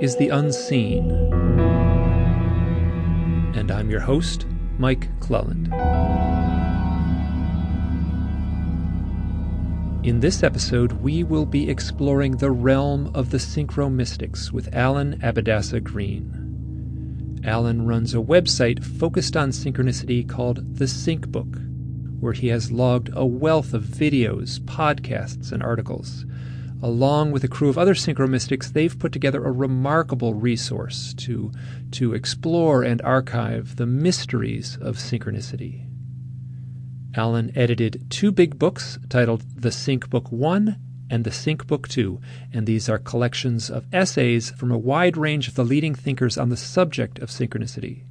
is The Unseen. And I'm your host, Mike Clelland. In this episode, we will be exploring the realm of the synchromystics with Alan Abbadessa Green. Alan runs a website focused on synchronicity called The Sync Book, where he has logged a wealth of videos, podcasts, and articles. Along with a crew of other synchromystics, they've put together a remarkable resource to, to explore and archive the mysteries of synchronicity. Alan edited two big books titled The Sync Book 1 and The Sync Book 2, and these are collections of essays from a wide range of the leading thinkers on the subject of synchronicity.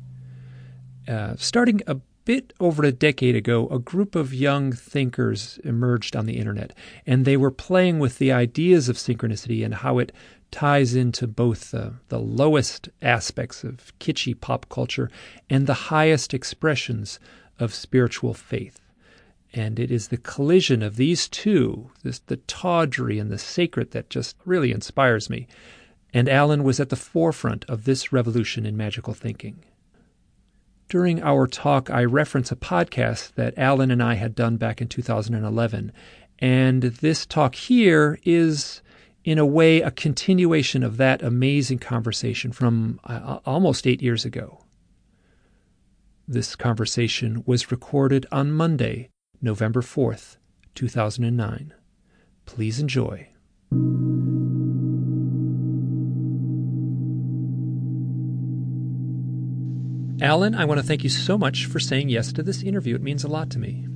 Uh, starting a bit over a decade ago, a group of young thinkers emerged on the internet, and they were playing with the ideas of synchronicity and how it ties into both the, the lowest aspects of kitschy pop culture and the highest expressions of spiritual faith. And it is the collision of these two, this, the tawdry and the sacred, that just really inspires me. And Alan was at the forefront of this revolution in magical thinking. During our talk, I reference a podcast that Alan and I had done back in 2011. And this talk here is, in a way, a continuation of that amazing conversation from uh, almost eight years ago. This conversation was recorded on Monday, November 4th, 2009. Please enjoy. Alan, I want to thank you so much for saying yes to this interview. It means a lot to me.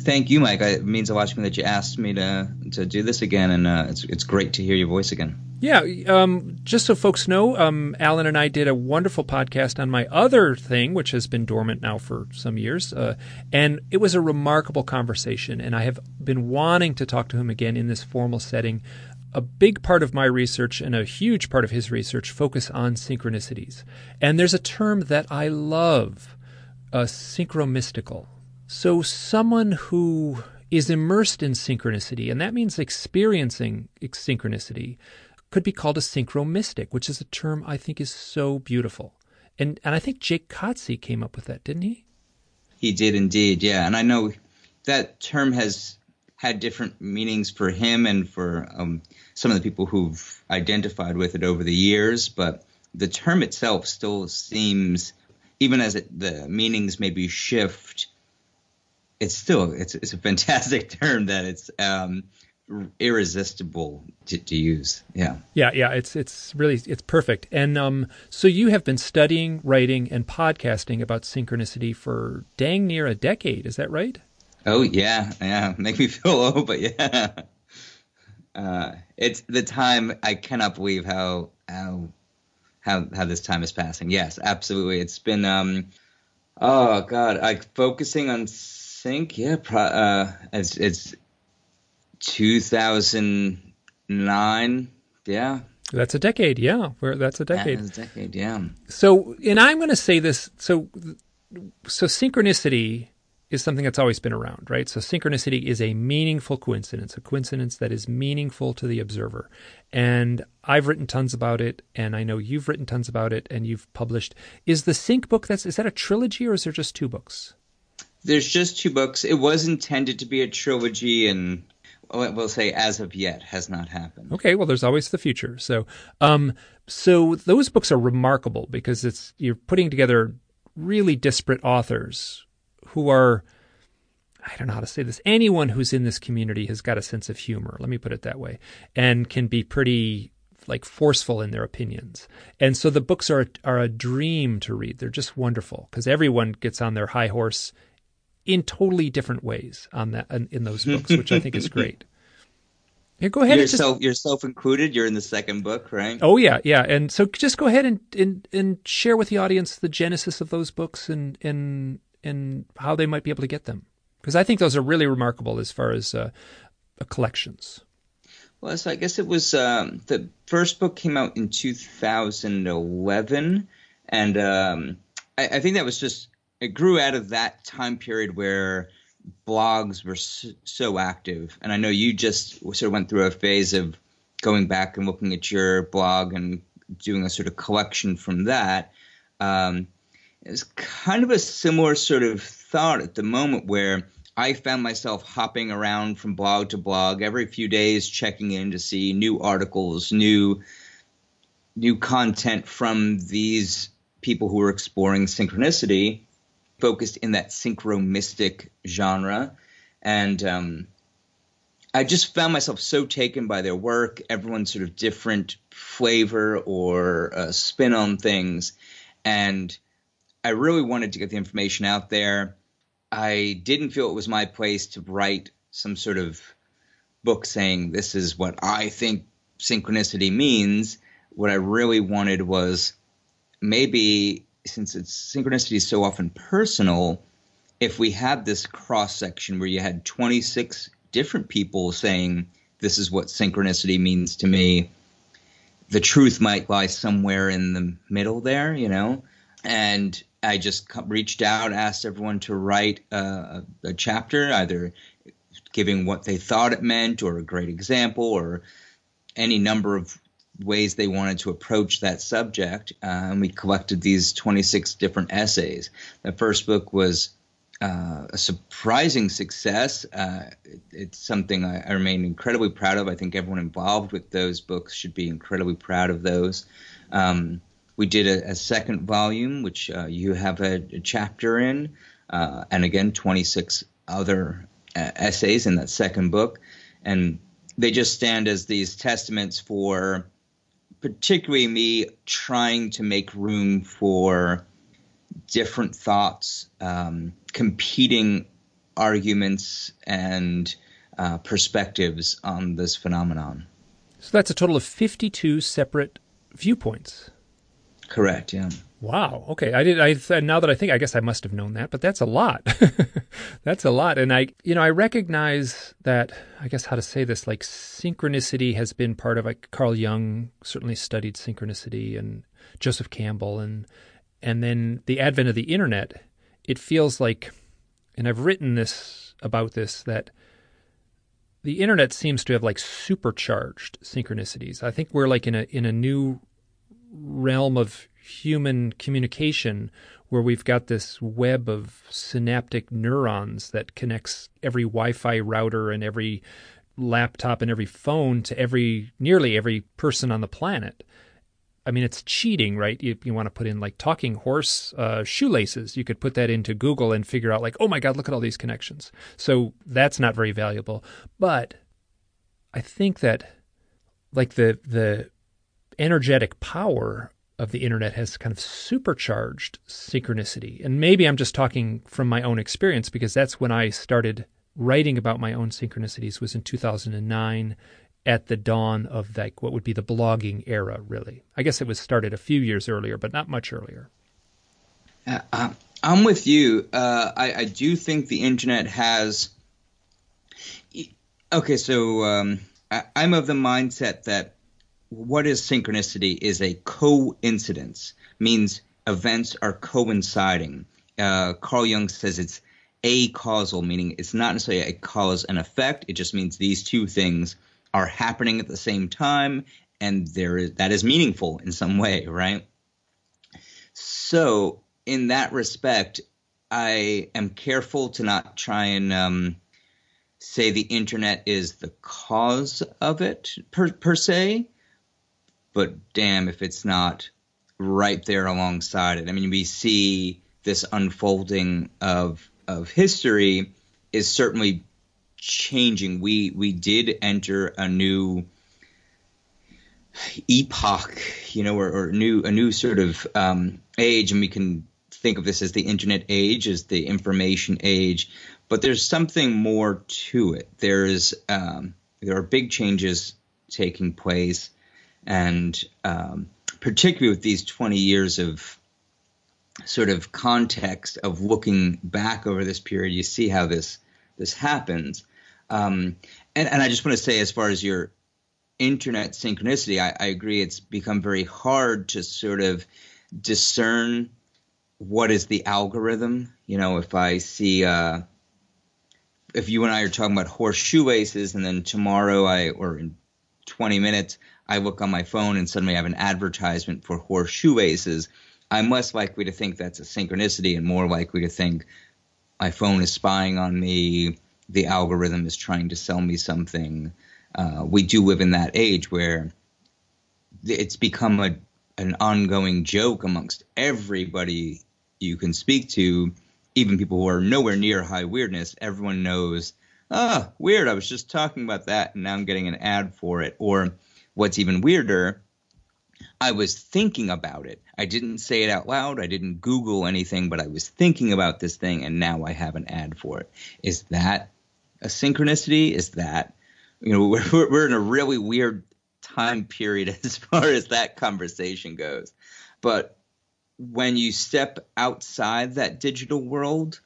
Thank you, Mike. It means a lot to me that you asked me to to do this again, and uh, it's it's great to hear your voice again. Yeah, um, just so folks know, um, Alan and I did a wonderful podcast on my other thing, which has been dormant now for some years, uh, and it was a remarkable conversation. And I have been wanting to talk to him again in this formal setting a big part of my research and a huge part of his research focus on synchronicities. And there's a term that I love, uh, synchromystical. So someone who is immersed in synchronicity, and that means experiencing synchronicity, could be called a synchromystic, which is a term I think is so beautiful. And and I think Jake Kotze came up with that, didn't he? He did indeed, yeah. And I know that term has had different meanings for him and for um, some of the people who've identified with it over the years, but the term itself still seems, even as it, the meanings maybe shift, it's still it's it's a fantastic term that it's um, irresistible to, to, use. Yeah, yeah, yeah. It's it's really it's perfect. And um, so you have been studying, writing, and podcasting about synchronicity for dang near a decade. Is that right? Oh yeah, yeah. Make me feel old, but yeah. Uh, it's the time. I cannot believe how how how how this time is passing. Yes, absolutely. It's been um, oh god, like focusing on sync. Yeah, pro, uh, it's it's 2009. Yeah. That's a decade, yeah. Where that's a decade. That's a decade, yeah. So, and I'm going to say this. So, so synchronicity is something that's always been around, right? So synchronicity is a meaningful coincidence, a coincidence that is meaningful to the observer. And I've written tons about it, and I know you've written tons about it, and you've published. Is the Sync book that's is that a trilogy or is there just two books? There's just two books. It was intended to be a trilogy, and we'll say as of yet has not happened. Okay, well, there's always the future. So, um, so those books are remarkable because it's you're putting together really disparate authors who are I don't know how to say this. Anyone who's in this community has got a sense of humor, let me put it that way, and can be pretty like forceful in their opinions. And so the books are are a dream to read. They're just wonderful because everyone gets on their high horse in totally different ways on that in, in those books, which I think is great. Here, go ahead. Yourself, just... yourself included. You're in the second book, right? Oh yeah, yeah. And so just go ahead and and, and share with the audience the genesis of those books and and and how they might be able to get them? Because I think those are really remarkable as far as uh, collections. Well, so I guess it was um, the first book came out in 2011, and um, I, I, think that was just it grew out of that time period where blogs were so, so active, and I know you just sort of went through a phase of going back and looking at your blog and doing a sort of collection from that. Um, it's kind of a similar sort of thought at the moment where I found myself hopping around from blog to blog every few days, checking in to see new articles, new new content from these people who are exploring synchronicity, focused in that synchromystic genre, and um, I just found myself so taken by their work, everyone's sort of different flavor or uh, spin on things. And I really wanted to get the information out there. I didn't feel it was my place to write some sort of book saying this is what I think synchronicity means. What I really wanted was maybe since it's synchronicity is so often personal, if we had this cross section where you had 26 different people saying this is what synchronicity means to me the truth might lie somewhere in the middle there you know and i just reached out asked everyone to write a, a chapter either giving what they thought it meant or a great example or any number of ways they wanted to approach that subject. Uh, and we collected these 26 different essays. The first book was uh, a surprising success. Uh, it, it's something I, I, remain incredibly proud of. I think everyone involved with those books should be incredibly proud of those. Um, we did a, a, second volume, which uh, you have a, a, chapter in, uh, and again, 26 other uh, essays in that second book. And they just stand as these testaments for particularly me trying to make room for different thoughts, um, competing arguments, and uh, perspectives on this phenomenon. So that's a total of 52 separate viewpoints. Correct, yeah. Wow. Okay. I did. I now that I think, I guess I must have known that, but that's a lot. that's a lot. And I, you know, I recognize that. I guess how to say this, like synchronicity has been part of. Like Carl Jung certainly studied synchronicity, and Joseph Campbell, and and then the advent of the internet, it feels like, and I've written this about this, that the internet seems to have like supercharged synchronicities. I think we're like in a in a new realm of human communication where we've got this web of synaptic neurons that connects every Wi-Fi router and every laptop and every phone to every nearly every person on the planet. I mean, it's cheating, right? You, you want to put in like talking horse uh, shoelaces. You could put that into Google and figure out, like, oh my God, look at all these connections. So that's not very valuable. But I think that, like, the, the energetic power of the internet has kind of supercharged synchronicity. And maybe I'm just talking from my own experience because that's when I started writing about my own synchronicities was in 2009 at the dawn of like what would be the blogging era, really. I guess it was started a few years earlier, but not much earlier. Uh, uh I'm with you. Uh, I, I, do think the internet has. Okay, so um, I, I'm of the mindset that what is synchronicity is a coincidence, means events are coinciding. Uh, Carl Jung says it's a causal, meaning it's not necessarily a cause and effect. It just means these two things are happening at the same time, and there is that is meaningful in some way, right? So, in that respect, I am careful to not try and um, say the internet is the cause of it per, per se, but damn if it's not right there alongside it. I mean, we see this unfolding of of history is certainly changing. We we did enter a new epoch, you know, or, or new a new sort of um, age, and we can think of this as the internet age, as the information age. But there's something more to it. There's um, there are big changes taking place, and um, particularly with these 20 years of sort of context of looking back over this period, you see how this this happens. Um, and, and I just want to say, as far as your internet synchronicity, I, I agree it's become very hard to sort of discern what is the algorithm. You know, if I see, uh, if you and I are talking about horseshoe shoelaces, and then tomorrow I, or in 20 minutes, I look on my phone and suddenly I have an advertisement for horseshoe aces. I'm less likely to think that's a synchronicity and more likely to think my phone is spying on me, the algorithm is trying to sell me something. Uh, we do live in that age where it's become a an ongoing joke amongst everybody you can speak to, even people who are nowhere near high weirdness. Everyone knows, ah, weird. I was just talking about that, and now I'm getting an ad for it. Or what's even weirder, I was thinking about it. I didn't say it out loud. I didn't Google anything, but I was thinking about this thing, and now I have an ad for it. Is that a synchronicity? Is that you know we're we're in a really weird time period as far as that conversation goes. But when you step outside that digital world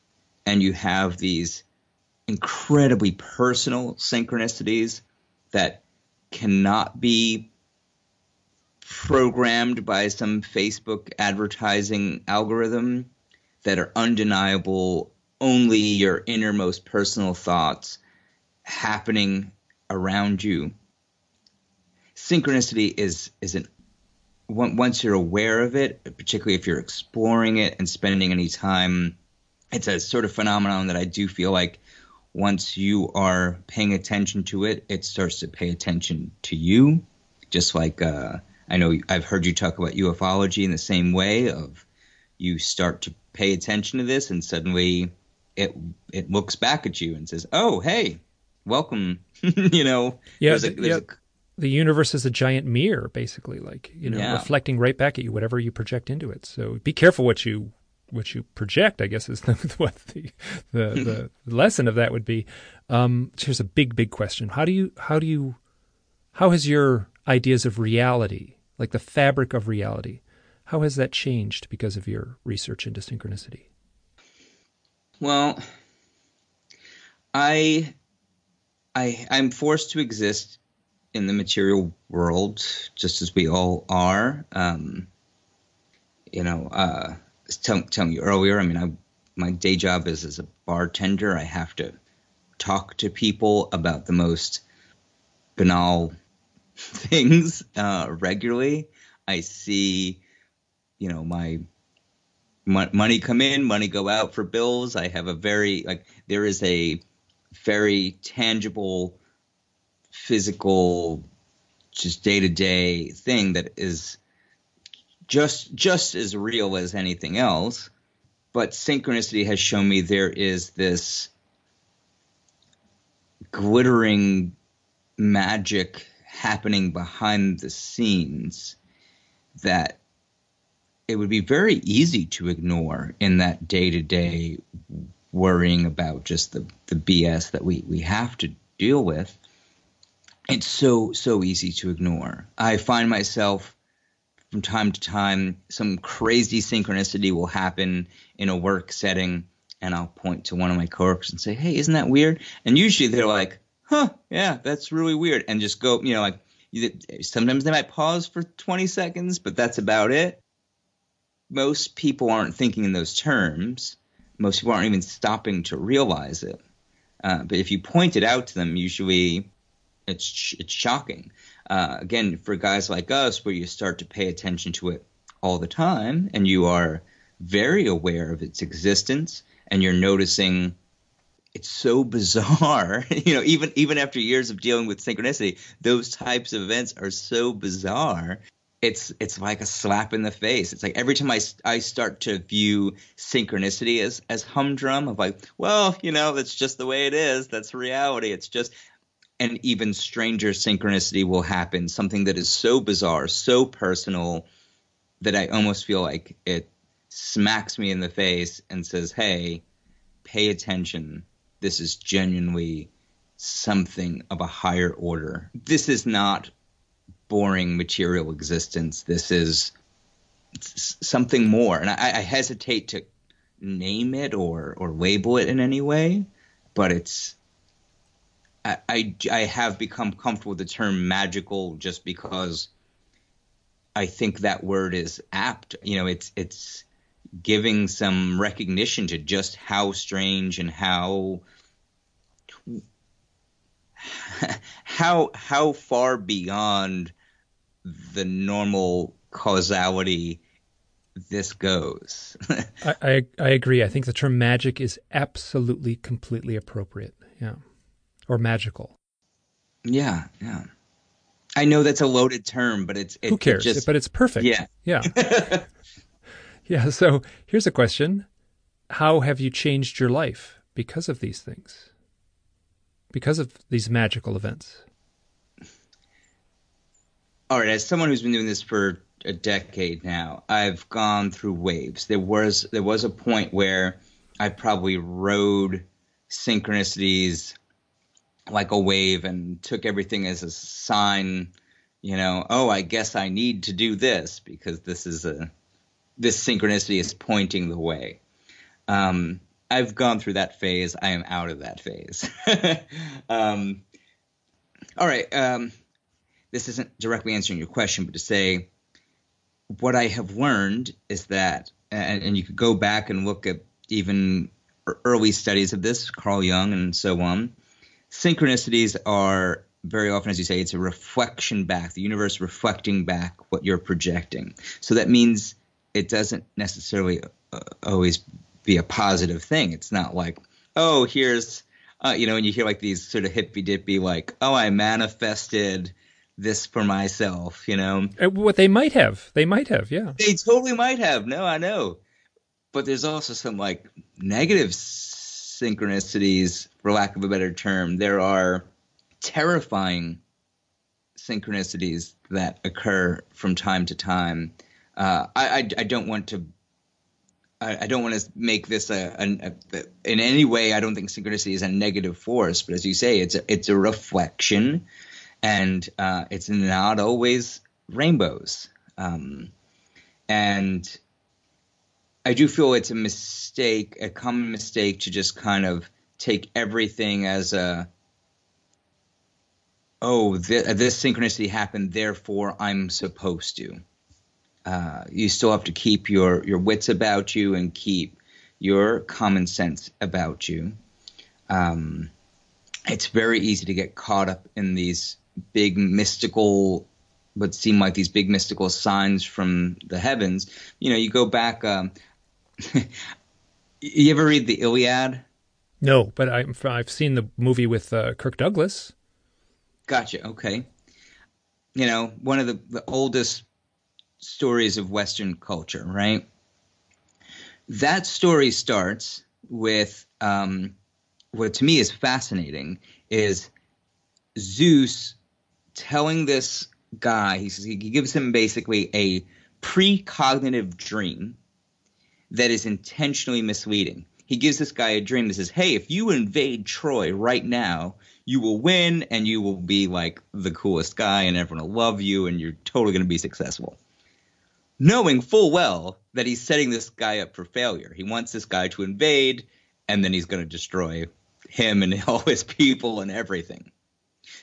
and you have these incredibly personal synchronicities that cannot be programmed by some Facebook advertising algorithm that are undeniable, only your innermost personal thoughts happening around you. Synchronicity is is an once you're aware of it, particularly if you're exploring it and spending any time, it's a sort of phenomenon that I do feel like once you are paying attention to it, it starts to pay attention to you. Just like uh, I know I've heard you talk about ufology in the same way of you start to pay attention to this and suddenly it it looks back at you and says, "Oh, hey, welcome." you know, yeah, there's a, there's yeah. A, the universe is a giant mirror, basically, like you know, yeah. reflecting right back at you whatever you project into it. So be careful what you what you project. I guess is the, what the the, the lesson of that would be. Um, here's a big big question: How do you how do you how has your ideas of reality, like the fabric of reality, how has that changed because of your research into synchronicity? Well, I I I'm forced to exist in the material world, just as we all are. Um, you know, uh, tell, telling you earlier, I mean, I, my day job is as a bartender. I have to talk to people about the most banal things uh, regularly. I see, you know, my money come in, money go out for bills. I have a very like there is a very tangible physical, just day to day thing that is just just as real as anything else. But synchronicity has shown me there is this glittering magic happening behind the scenes that it would be very easy to ignore in that day to day worrying about just the, the BS that we, we have to deal with it's so so easy to ignore. I find myself from time to time some crazy synchronicity will happen in a work setting and I'll point to one of my coworkers and say, "Hey, isn't that weird?" And usually they're like, "Huh, yeah, that's really weird," and just go, you know, like sometimes they might pause for 20 seconds, but that's about it. Most people aren't thinking in those terms. Most people aren't even stopping to realize it. Uh, but if you point it out to them, usually it's it's shocking. Uh, again, for guys like us, where you start to pay attention to it all the time, and you are very aware of its existence, and you're noticing it's so bizarre. you know, even even after years of dealing with synchronicity, those types of events are so bizarre. It's it's like a slap in the face. It's like every time I, I start to view synchronicity as as humdrum of like, well, you know, that's just the way it is. That's reality. It's just an even stranger synchronicity will happen, something that is so bizarre, so personal that I almost feel like it smacks me in the face and says, "Hey, pay attention. This is genuinely something of a higher order. This is not boring material existence. This is something more." And I, I hesitate to name it or or label it in any way, but it's I, I, have become comfortable with the term magical just because I think that word is apt. You know, it's it's giving some recognition to just how strange and how how how far beyond the normal causality this goes. I, I, I agree. I think the term magic is absolutely completely appropriate. Yeah, or magical. Yeah, yeah. I know that's a loaded term, but it's it, who cares? It just, but it's perfect. Yeah, yeah, yeah. So here's a question: How have you changed your life because of these things? Because of these magical events? All right, as someone who's been doing this for a decade now, I've gone through waves. There was there was a point where I probably rode synchronicities like a wave and took everything as a sign, you know, oh, I guess I need to do this because this is a this synchronicity is pointing the way. Um, I've gone through that phase. I am out of that phase. um, all right. Um, this isn't directly answering your question, but to say what I have learned is that, and, and you could go back and look at even early studies of this, Carl Jung and so on synchronicities are very often, as you say, it's a reflection back, the universe reflecting back what you're projecting. So that means it doesn't necessarily uh, always be a positive thing. It's not like, oh, here's, uh, you know, when you hear like these sort of hippy dippy, like, oh, I manifested this for myself, you know. Uh, what they might have, they might have, yeah. They totally might have. No, I know. But there's also some like negative synchronicities, for lack of a better term. There are terrifying synchronicities that occur from time to time. Uh, I, I, I, don't want to. I, don't want to make this a, a, a, in any way. I don't think synchronicity is a negative force, but as you say, it's a, it's a reflection, and uh, it's not always rainbows. Um, and I do feel it's a mistake, a common mistake to just kind of take everything as a oh th- this synchronicity happened, therefore I'm supposed to. Uh, you still have to keep your your wits about you and keep your common sense about you. Um, it's very easy to get caught up in these big mystical what seem like these big mystical signs from the heavens. You know, you go back. Um, you ever read the Iliad? No, but I, I've seen the movie with uh, Kirk Douglas. Gotcha. Okay. You know, one of the, the oldest stories of Western culture, right? That story starts with um, what to me is fascinating is Zeus telling this guy, he, says he gives him basically a precognitive dream that is intentionally misleading. He gives this guy a dream that says, "Hey, if you invade Troy right now, you will win and you will be like the coolest guy and everyone will love you and you're totally going to be successful." Knowing full well that he's setting this guy up for failure. He wants this guy to invade and then he's going to destroy him and all his people and everything.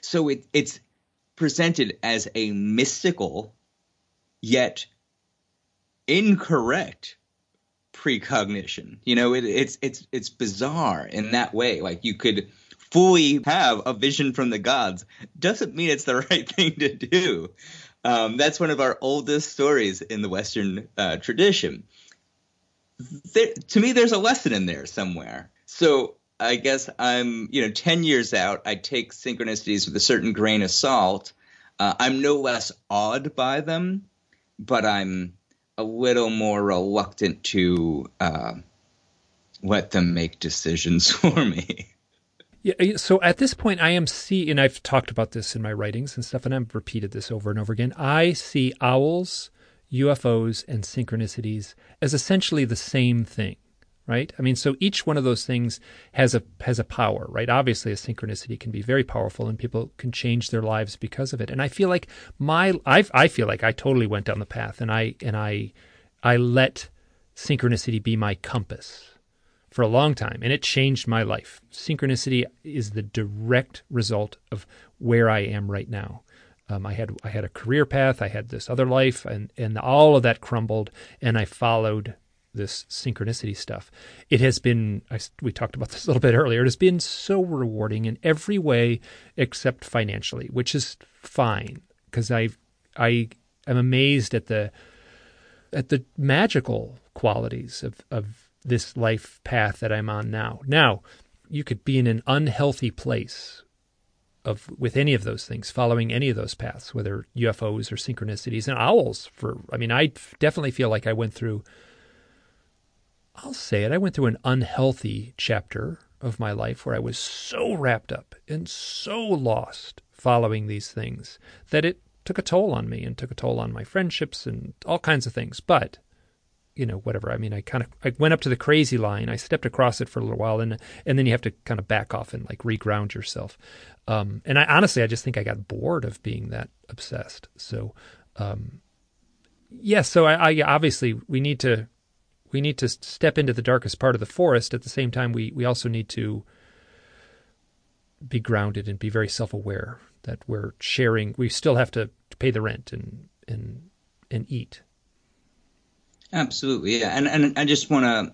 So it, it's presented as a mystical yet incorrect precognition. You know, it, it's it's it's bizarre in that way. Like you could fully have a vision from the gods doesn't mean it's the right thing to do. Um, that's one of our oldest stories in the Western uh, tradition. There, to me, there's a lesson in there somewhere. So I guess I'm, you know, 10 years out, I take synchronicities with a certain grain of salt. Uh, I'm no less awed by them, but I'm a little more reluctant to uh, let them make decisions for me. Yeah, so at this point, I am see, and I've talked about this in my writings and stuff, and I've repeated this over and over again. I see owls, UFOs, and synchronicities as essentially the same thing right? I mean, so each one of those things has a has a power, right? Obviously, a synchronicity can be very powerful, and people can change their lives because of it. And I feel like my I I feel like I totally went down the path, and I and I I let synchronicity be my compass for a long time, and it changed my life. Synchronicity is the direct result of where I am right now. Um, I had I had a career path, I had this other life, and and all of that crumbled, and I followed this synchronicity stuff. It has been, I, we talked about this a little bit earlier, it has been so rewarding in every way except financially, which is fine because I I am amazed at the at the magical qualities of, of this life path that I'm on now. Now, you could be in an unhealthy place of with any of those things, following any of those paths, whether UFOs or synchronicities and owls. For I mean, I definitely feel like I went through. I'll say it. I went through an unhealthy chapter of my life where I was so wrapped up and so lost following these things that it took a toll on me and took a toll on my friendships and all kinds of things. But you know, whatever. I mean, I kind of I went up to the crazy line. I stepped across it for a little while, and and then you have to kind of back off and like reground yourself. Um, and I honestly, I just think I got bored of being that obsessed. So, um, yes. Yeah, so I, I obviously we need to we need to step into the darkest part of the forest. At the same time, we we also need to be grounded and be very self aware that we're sharing. We still have to pay the rent and and and eat Absolutely, yeah, and and I just want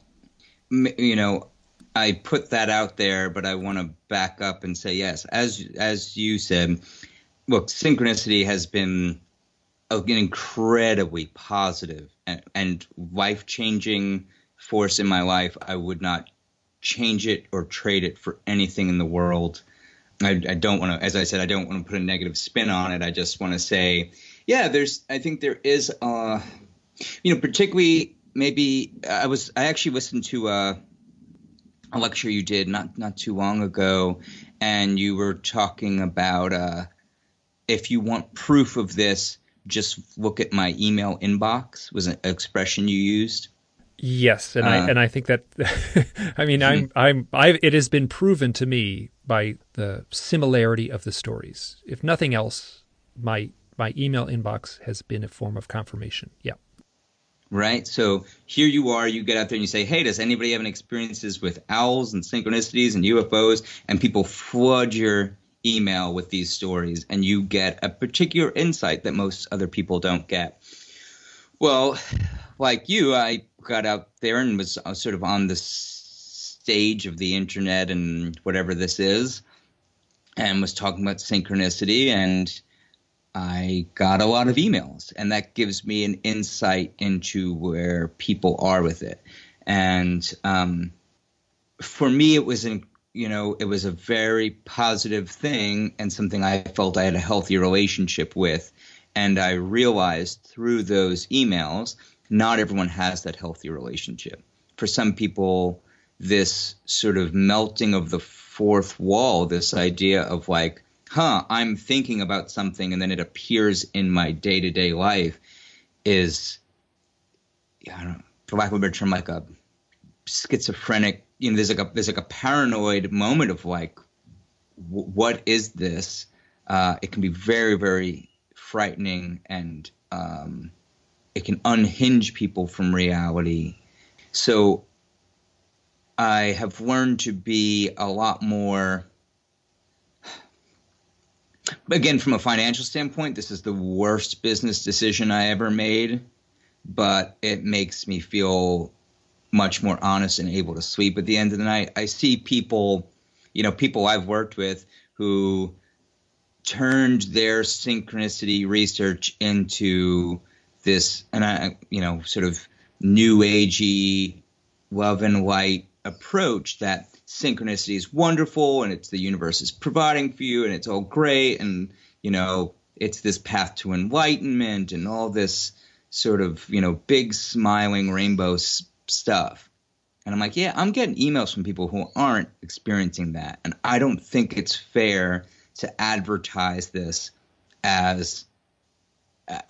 to, you know, I put that out there, but I want to back up and say yes, as as you said, look, synchronicity has been an incredibly positive and, life changing force in my life. I would not change it or trade it for anything in the world. I, I don't want to, as I said, I don't want to put a negative spin on it. I just want to say, yeah, there's, I think there is. Uh, you know, particularly maybe I was I actually listened to a, a lecture you did not not too long ago, and you were talking about uh, if you want proof of this, just look at my email inbox was an expression you used. Yes, and uh, I and I think that I mean I'm I'm I it has been proven to me by the similarity of the stories. If nothing else, my my email inbox has been a form of confirmation. Yeah right? So here you are, you get out there and you say, hey, does anybody have any experiences with owls and synchronicities and UFOs? And people flood your email with these stories, and you get a particular insight that most other people don't get. Well, like you, I got out there and was uh, sort of on the stage of the internet and whatever this is, and was talking about synchronicity and I got a lot of emails, and that gives me an insight into where people are with it. And um, for me, it was an you know it was a very positive thing and something I felt I had a healthy relationship with. And I realized through those emails, not everyone has that healthy relationship. For some people, this sort of melting of the fourth wall, this idea of like huh, I'm thinking about something and then it appears in my day to day life is, I don't know, for lack of a better term, like a schizophrenic, you know, there's like a, there's like a paranoid moment of like, w- what is this? Uh, it can be very, very frightening and um, it can unhinge people from reality. So I have learned to be a lot more again, from a financial standpoint, this is the worst business decision I ever made, but it makes me feel much more honest and able to sleep at the end of the night. I see people, you know, people I've worked with who turned their synchronicity research into this, and I, you know, sort of new agey love and light approach that synchronicity is wonderful and it's the universe is providing for you and it's all great and you know it's this path to enlightenment and all this sort of you know big smiling rainbow s- stuff. And i'm like yeah i'm getting emails from people who aren't experiencing that. And i don't think it's fair to advertise this as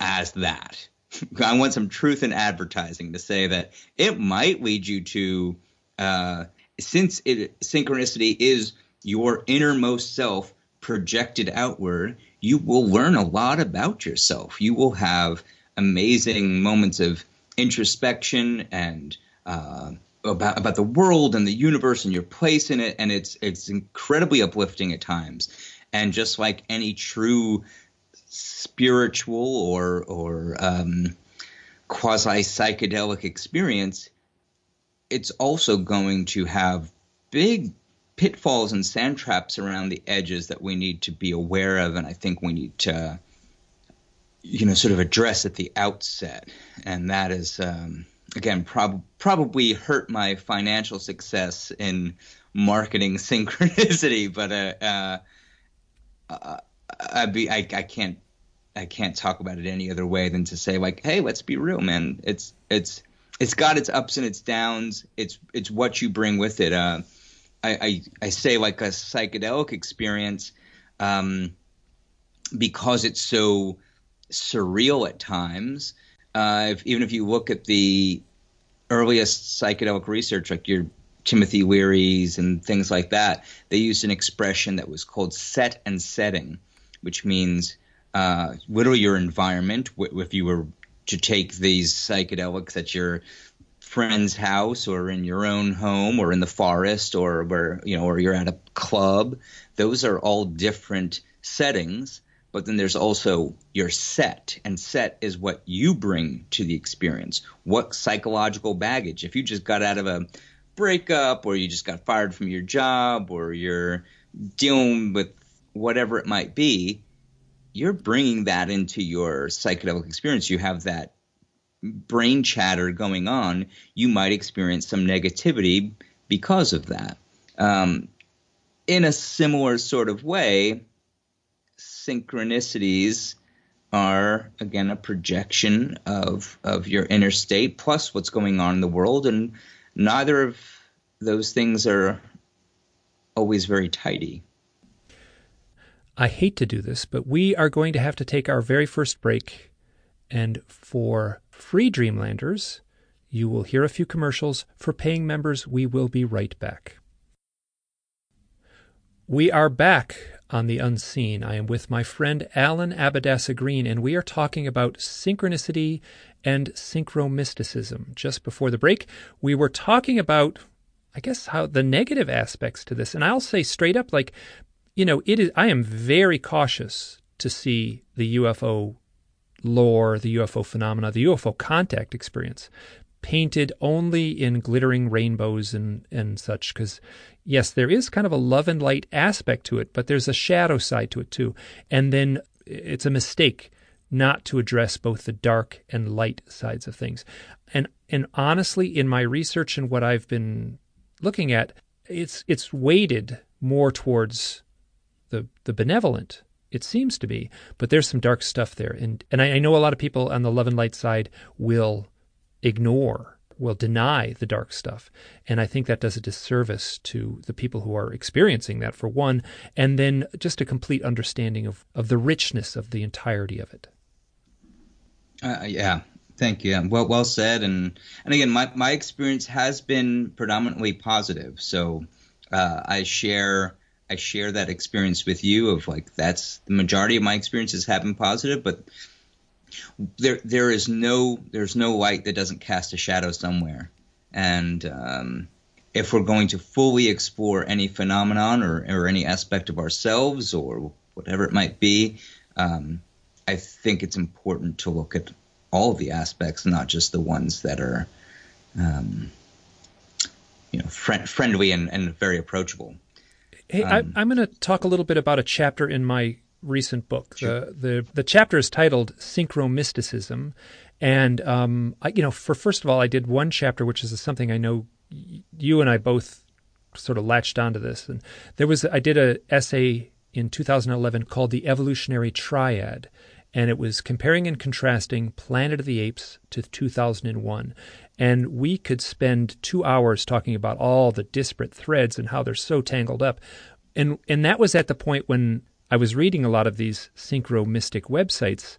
as that. I want some truth in advertising to say that it might lead you to uh, since it, synchronicity is your innermost self projected outward, you will learn a lot about yourself. You will have amazing moments of introspection and uh, about about the world and the universe and your place in it, and it's it's incredibly uplifting at times. And just like any true spiritual or or um, quasi psychedelic experience, it's also going to have big pitfalls and sand traps around the edges that we need to be aware of, and I think we need to, you know, sort of address at the outset. And that is, um, again, prob- probably hurt my financial success in marketing synchronicity, but uh, uh, uh, I, be, I, I can't I can't talk about it any other way than to say like, hey, let's be real, man. It's it's it's got its ups and its downs. It's it's what you bring with it. Uh, I, I, I say like a psychedelic experience um, because it's so surreal at times. Uh, if, even if you look at the earliest psychedelic research, like your Timothy Leary's and things like that, they used an expression that was called set and setting, which means uh, literally your environment. If you were to take these psychedelics at your friend's house or in your own home or in the forest or where you know or you're at a club those are all different settings but then there's also your set and set is what you bring to the experience. What psychological baggage? If you just got out of a breakup or you just got fired from your job or you're dealing with whatever it might be you're bringing that into your psychedelic experience. You have that brain chatter going on, you might experience some negativity because of that. Um, in a similar sort of way, synchronicities are again a projection of of your inner state plus what's going on in the world, and neither of those things are always very tidy. I hate to do this, but we are going to have to take our very first break. And for free Dreamlanders, you will hear a few commercials. For paying members, we will be right back. We are back on the unseen. I am with my friend Alan Abbadessa Green, and we are talking about synchronicity and synchromysticism. Just before the break, we were talking about, I guess, how the negative aspects to this. And I'll say straight up, like, you know, it is. I am very cautious to see the UFO lore, the UFO phenomena, the UFO contact experience, painted only in glittering rainbows and, and such. Because, yes, there is kind of a love and light aspect to it, but there's a shadow side to it too. And then it's a mistake not to address both the dark and light sides of things. And and honestly, in my research and what I've been looking at, it's it's weighted more towards the the benevolent it seems to be, but there's some dark stuff there. And and I, I know a lot of people on the love and light side will ignore, will deny the dark stuff. And I think that does a disservice to the people who are experiencing that for one, and then just a complete understanding of, of the richness of the entirety of it. Uh, yeah, Thank you. Well, well said. And and again, my my experience has been predominantly positive. So uh, I share I share that experience with you of like that's the majority of my experiences have been positive, but there there is no there's no light that doesn't cast a shadow somewhere, and um, if we're going to fully explore any phenomenon or, or any aspect of ourselves or whatever it might be, um, I think it's important to look at all of the aspects, not just the ones that are, um, you know, friend, friendly and, and very approachable. Hey, um, I, am going to talk a little bit about a chapter in my recent book. Sure. The, the the chapter is titled Synchromysticism, and um, I, you know, for first of all, I did one chapter which is something I know you and I both sort of latched onto this, and there was I did a essay in 2011 called the Evolutionary Triad, and it was comparing and contrasting Planet of the Apes to 2001. And we could spend two hours talking about all the disparate threads and how they're so tangled up. And and that was at the point when I was reading a lot of these synchro mystic websites,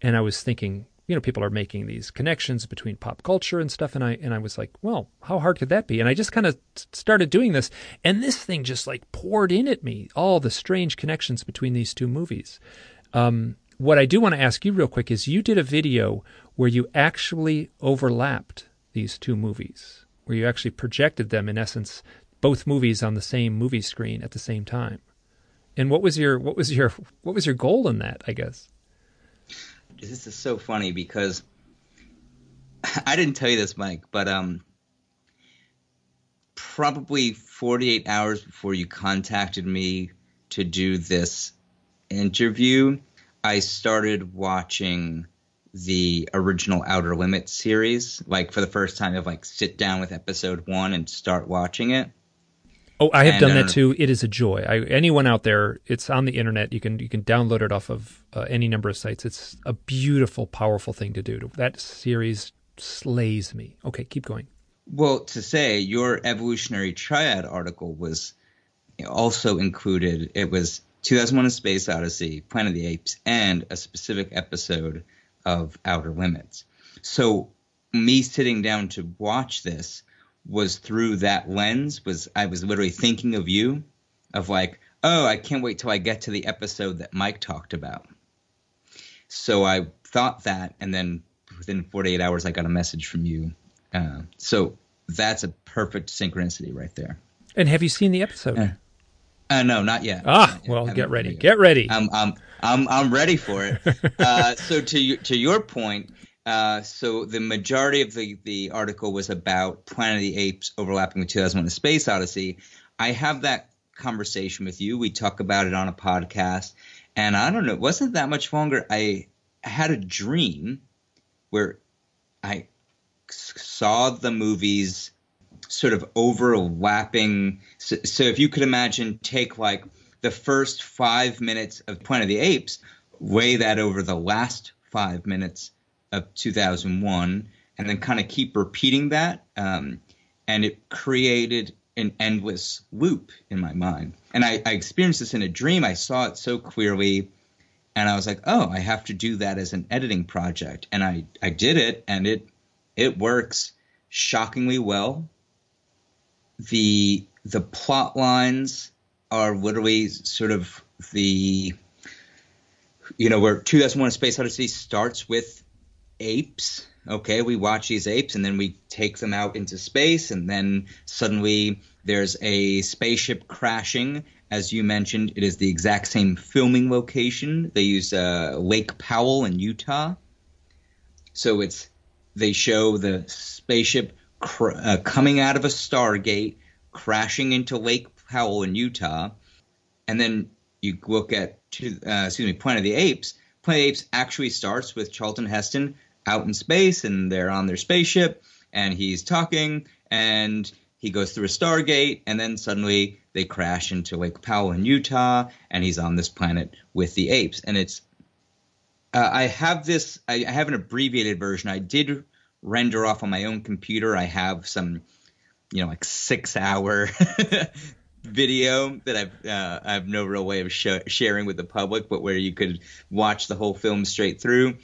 and I was thinking, you know, people are making these connections between pop culture and stuff, and I and I was like, well, how hard could that be? And I just kind of started doing this, and this thing just like poured in at me, all the strange connections between these two movies. Um, what I do want to ask you real quick is, you did a video where you actually overlapped these two movies, where you actually projected them in essence, both movies on the same movie screen at the same time. And what was your what was your what was your goal in that? I guess. This is so funny because I didn't tell you this, Mike, but um, probably 48 hours before you contacted me to do this interview, I started watching the original Outer Limits series, like for the first time of like sit down with episode one and start watching it. Oh, I have and done that too. It is a joy. I, anyone out there, it's on the internet. You can you can download it off of uh, any number of sites. It's a beautiful, powerful thing to do. That series slays me. Okay, keep going. Well, to say your evolutionary triad article was also included. It was 2001: A Space Odyssey, Planet of the Apes, and a specific episode of Outer Limits. So me sitting down to watch this was through that lens. Was I was literally thinking of you, of like, oh, I can't wait till I get to the episode that Mike talked about. So I thought that, and then within 48 hours, I got a message from you. Uh, so that's a perfect synchronicity right there. And have you seen the episode? Uh, uh, no, not yet. Ah, not yet. well, get ready. Get ready. I'm, I'm, I'm, I'm ready for it. uh, so to to your point, uh, so the majority of the the article was about Planet of the Apes overlapping with 2001: A Space Odyssey. I have that conversation with you. We talk about it on a podcast, and I don't know, it wasn't that much longer. I had a dream where I saw the movies sort of overlapping. So, so, if you could imagine, take like the first five minutes of Planet of the Apes, weigh that over the last five minutes of 2001, and then kind of keep repeating that. Um, and it created an endless loop in my mind. And I, I experienced this in a dream. I saw it so clearly and I was like, oh, I have to do that as an editing project, and I I did it, and it it works shockingly well. the The plot lines are literally sort of the you know where 2001: Space Odyssey starts with apes. Okay, we watch these apes, and then we take them out into space, and then suddenly there's a spaceship crashing, as you mentioned, it is the exact same filming location. They use uh, Lake Powell in Utah. So it's they show the spaceship cr- uh, coming out of a Stargate, crashing into Lake Powell in Utah, and then you look at uh, excuse me, Planet of the Apes. Planet Apes actually starts with Charlton Heston out in space, and they're on their spaceship, and he's talking, and he goes through a Stargate, and then suddenly they crash into Lake Powell in Utah, and he's on this planet with the apes. And it's uh, I have this I, I have an abbreviated version. I did render off on my own computer. I have some, you know, like six hour video that I've uh, I have no real way of sh- sharing with the public, but where you could watch the whole film straight through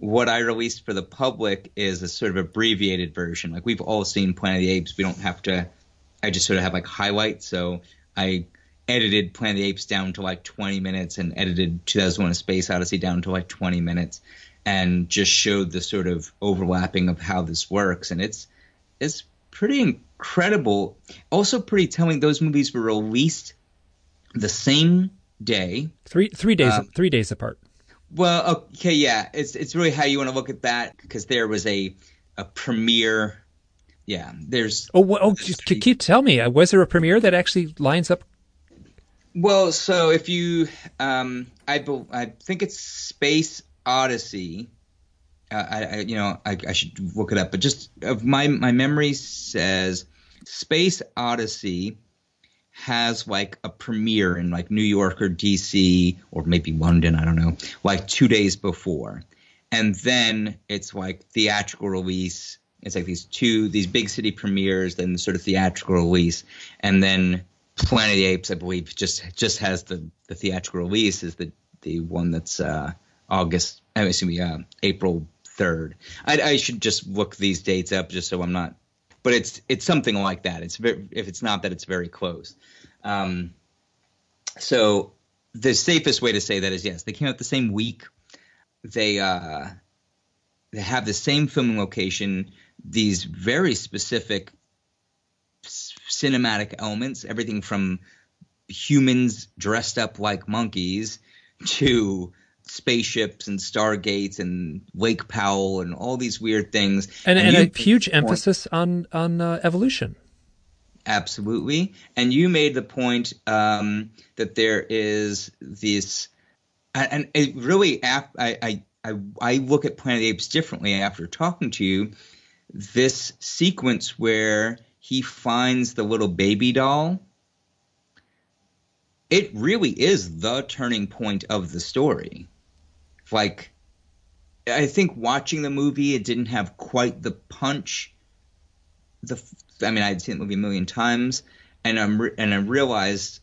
what I released for the public is a sort of abbreviated version. Like we've all seen Planet of the Apes. We don't have to. I just sort of have like highlights. So I edited Planet of the Apes down to like 20 minutes and edited 2001: A Space Odyssey down to like 20 minutes, and just showed the sort of overlapping of how this works. And it's it's pretty incredible. Also pretty telling. Those movies were released the same day. Three three days um, three days apart. Well, okay, yeah, it's it's really how you want to look at that because there was a a premiere. Yeah, there's. Oh, well, oh, just keep tell me. Uh, was there a premiere that actually lines up? Well, so if you, um, I I think it's Space Odyssey. Uh, I, I, you know I, I should look it up, but just of my my memory says Space Odyssey has like a premiere in like New York or DC or maybe London, I don't know, like two days before. And then it's like theatrical release. It's like these two, these big city premieres, then sort of theatrical release. And then Planet of the Apes, I believe, just just has the, the theatrical release is the, the one that's uh, August, I mean, excuse me, uh, April 3rd. I, I should just look these dates up just so I'm not but it's it's something like that. It's very, if it's not that, it's very close. Um, so the safest way to say that is yes, they came out the same week. They uh, they have the same filming location. These very specific cinematic elements, everything from humans dressed up like monkeys to spaceships and stargates and Lake Powell and all these weird things. And, and, and a huge emphasis on on uh, evolution. Absolutely. And you made the point um, that there is this, and it really, I, I, I, I look at Planet of the Apes differently after talking to you. This sequence where he finds the little baby doll, it really is the turning point of the story. Like, I think watching the movie, it didn't have quite the punch. The I mean, I'd seen the movie a million times, and I'm re- and I realized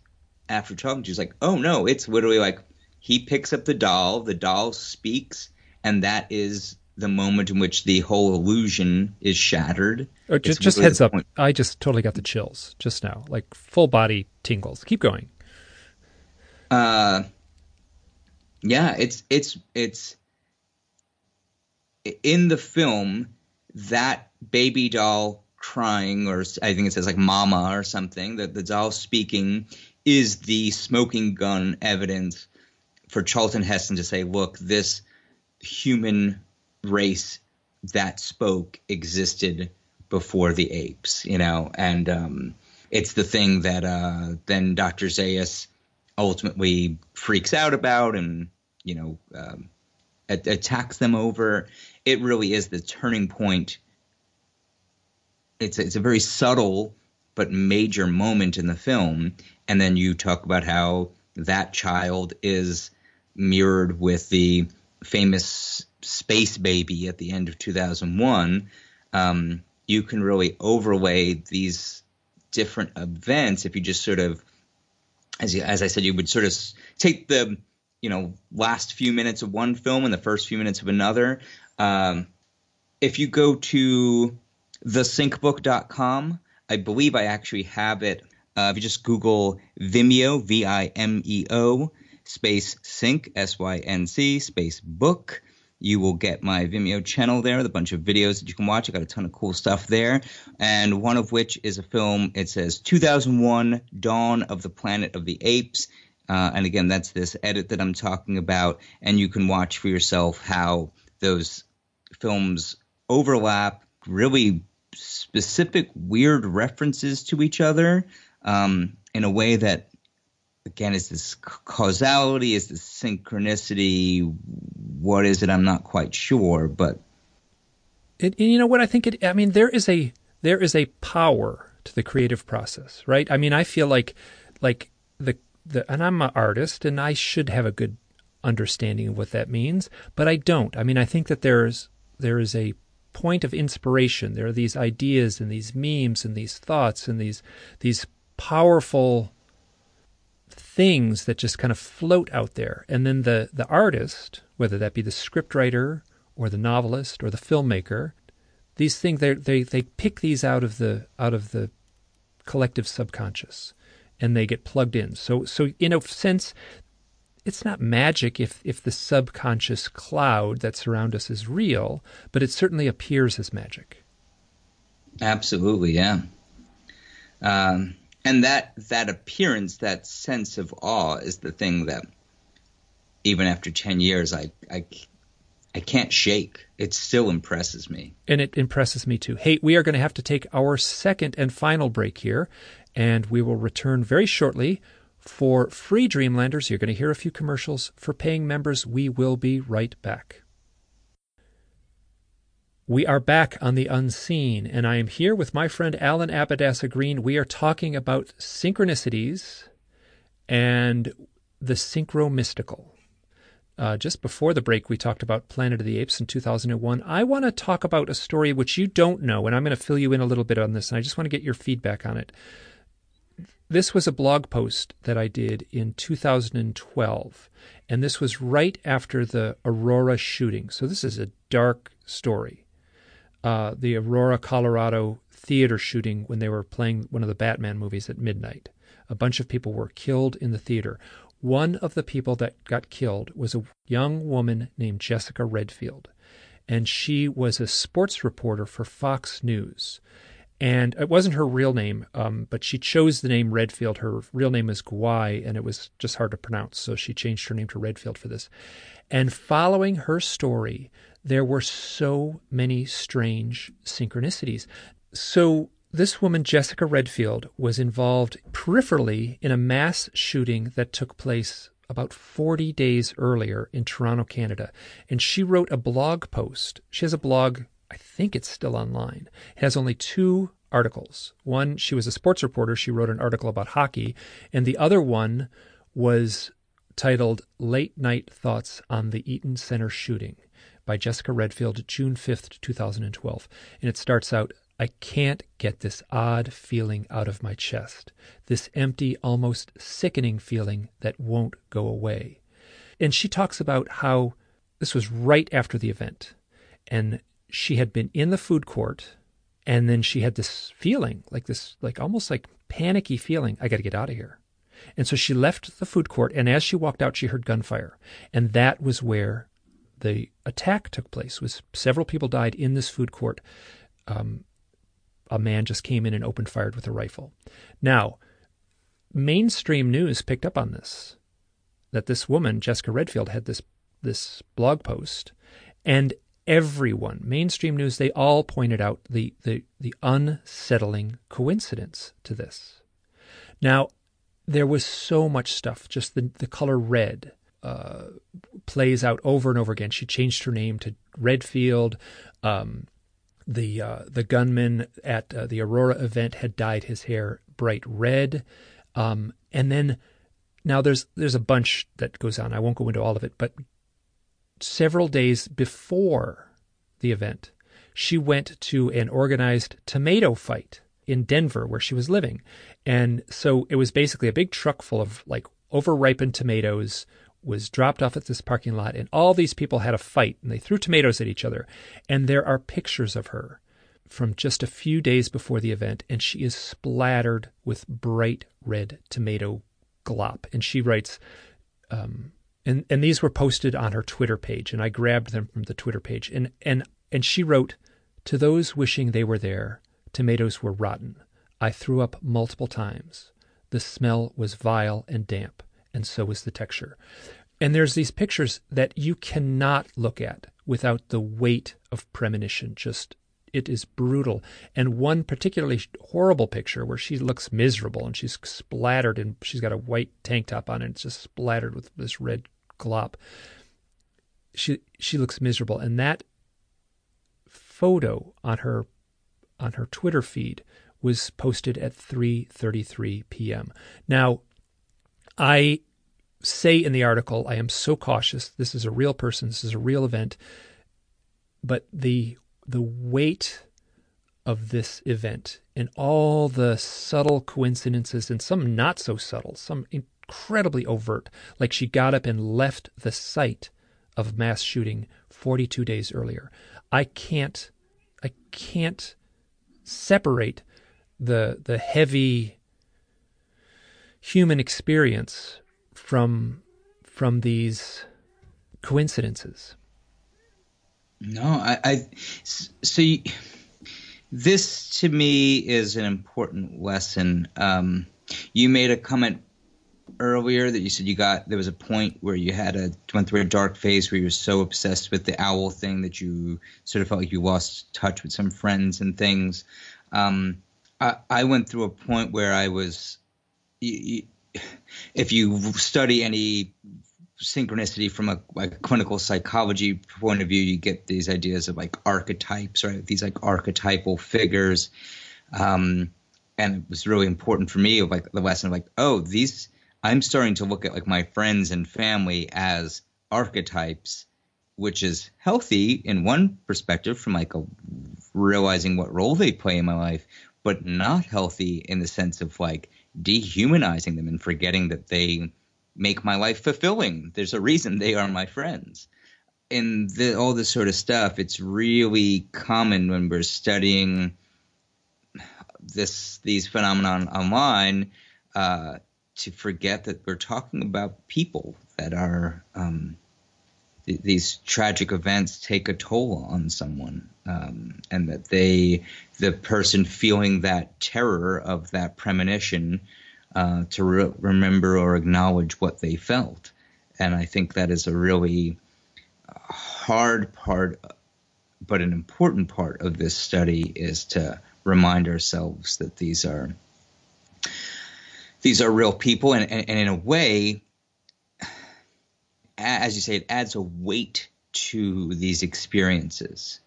after talking to you, like, oh no, it's literally like he picks up the doll, the doll speaks, and that is the moment in which the whole illusion is shattered. Oh, just, just heads up, point. I just totally got the chills just now, like full body tingles. Keep going. Uh, yeah, it's it's it's in the film that baby doll crying, or I think it says like "mama" or something. That the doll speaking is the smoking gun evidence for Charlton Heston to say, "Look, this human race that spoke existed before the apes," you know, and um, it's the thing that uh, then Dr. Zaius ultimately freaks out about and you know um, attacks them over. It really is the turning point it's a, it's a very subtle but major moment in the film, and then you talk about how that child is mirrored with the famous space baby at the end of 2001. Um, you can really overlay these different events if you just sort of, as you, as I said, you would sort of take the you know last few minutes of one film and the first few minutes of another. Um, if you go to thesyncbook.com. I believe I actually have it. Uh, if you just Google Vimeo, V I M E O, space sync, S Y N C, space book, you will get my Vimeo channel there with a bunch of videos that you can watch. I got a ton of cool stuff there. And one of which is a film, it says 2001 Dawn of the Planet of the Apes. Uh, and again, that's this edit that I'm talking about. And you can watch for yourself how those films overlap really specific weird references to each other um, in a way that again is this causality is this synchronicity what is it i'm not quite sure but it, you know what i think it i mean there is a there is a power to the creative process right i mean i feel like like the the and i'm an artist and i should have a good understanding of what that means but i don't i mean i think that there's there is a point of inspiration. There are these ideas and these memes and these thoughts and these these powerful things that just kind of float out there. And then the the artist, whether that be the scriptwriter or the novelist or the filmmaker, these things they they they pick these out of the out of the collective subconscious and they get plugged in. So so in a sense it's not magic if, if the subconscious cloud that surrounds us is real, but it certainly appears as magic. Absolutely, yeah. Um, and that that appearance, that sense of awe, is the thing that even after ten years, I I I can't shake. It still impresses me. And it impresses me too. Hey, we are going to have to take our second and final break here, and we will return very shortly for free Dreamlanders, you're going to hear a few commercials. For paying members, we will be right back. We are back on the unseen, and I am here with my friend Alan Abbadessa Green. We are talking about synchronicities and the synchromystical. Uh, just before the break, we talked about Planet of the Apes in 2001. I want to talk about a story which you don't know, and I'm going to fill you in a little bit on this, and I just want to get your feedback on it. This was a blog post that I did in 2012, and this was right after the Aurora shooting. So this is a dark story. Uh, the Aurora, Colorado theater shooting when they were playing one of the Batman movies at midnight. A bunch of people were killed in the theater. One of the people that got killed was a young woman named Jessica Redfield, and she was a sports reporter for Fox News and it wasn't her real name, um, but she chose the name Redfield. Her real name is Ghawi, and it was just hard to pronounce, so she changed her name to Redfield for this. And following her story, there were so many strange synchronicities. So this woman, Jessica Redfield, was involved peripherally in a mass shooting that took place about 40 days earlier in Toronto, Canada. And she wrote a blog post. She has a blog, I think it's still online. It has only two articles. One, she was a sports reporter. She wrote an article about hockey. And the other one was titled Late Night Thoughts on the Eaton Center Shooting by Jessica Redfield, June 5th, 2012. And it starts out I can't get this odd feeling out of my chest, this empty, almost sickening feeling that won't go away. And she talks about how this was right after the event, and she had been in the food court, and then she had this feeling, like this, like almost like panicky feeling, I got to get out of here. And so she left the food court, and as she walked out, she heard gunfire, and that was where the attack took place. Was several people died in this food court. Um, a man just came in and opened fired with a rifle. Now, mainstream news picked up on this that this woman, Jessica Redfield, had this this blog post, and everyone, mainstream news, they all pointed out the the, the unsettling coincidence to this. Now, there was so much stuff. Just the the color red uh, plays out over and over again. She changed her name to Redfield. Um, the uh, the gunman at uh, the Aurora event had dyed his hair bright red, um, and then now there's there's a bunch that goes on. I won't go into all of it, but several days before the event, she went to an organized tomato fight in Denver where she was living, and so it was basically a big truck full of like overripened tomatoes was dropped off at this parking lot, and all these people had a fight and they threw tomatoes at each other. And there are pictures of her from just a few days before the event, and she is splattered with bright red tomato glop. And she writes, um, and and these were posted on her Twitter page, and I grabbed them from the Twitter page, and and and she wrote, to those wishing they were there, tomatoes were rotten. I threw up multiple times. The smell was vile and damp, and so was the texture. And there's these pictures that you cannot look at without the weight of premonition. Just, it is brutal. And one particularly horrible picture where she looks miserable and she's splattered and she's got a white tank top on and it's just splattered with this red glop. She she looks miserable, and that photo on her on her Twitter feed was posted at 3:33 p.m. Now, I say in the article, I am so cautious. This is a real person. This is a real event. But the the weight of this event and all the subtle coincidences and some not so subtle, some incredibly overt, like she got up and left the site of mass shooting 42 days earlier. I can't I can't separate the the heavy human experience from from these coincidences? No, I, I so this to me is an important lesson. Um, you made a comment earlier that you said you got there was a point where you had a went through a dark phase where you were so obsessed with the owl thing that you sort of felt like you lost touch with some friends and things. Um, I, I went through a point where I was. You, if you study any synchronicity from a like clinical psychology point of view, you get these ideas of like archetypes, right? These like archetypal figures. Um, and it was really important for me of like the lesson of like, oh, these I'm starting to look at like my friends and family as archetypes, which is healthy in one perspective from like a realizing what role they play in my life, but not healthy in the sense of like dehumanizing them and forgetting that they make my life fulfilling. There's a reason they are my friends. And the, all this sort of stuff, it's really common when we're studying this these phenomenon online uh, to forget that we're talking about people that are um, th- these tragic events take a toll on someone, um, and that they, the person feeling that terror of that premonition, uh, to re- remember or acknowledge what they felt. And I think that is a really hard part, but an important part of this study is to remind ourselves that these are these are real people, and, and, and in a way, as you say, it adds a weight to these experiences.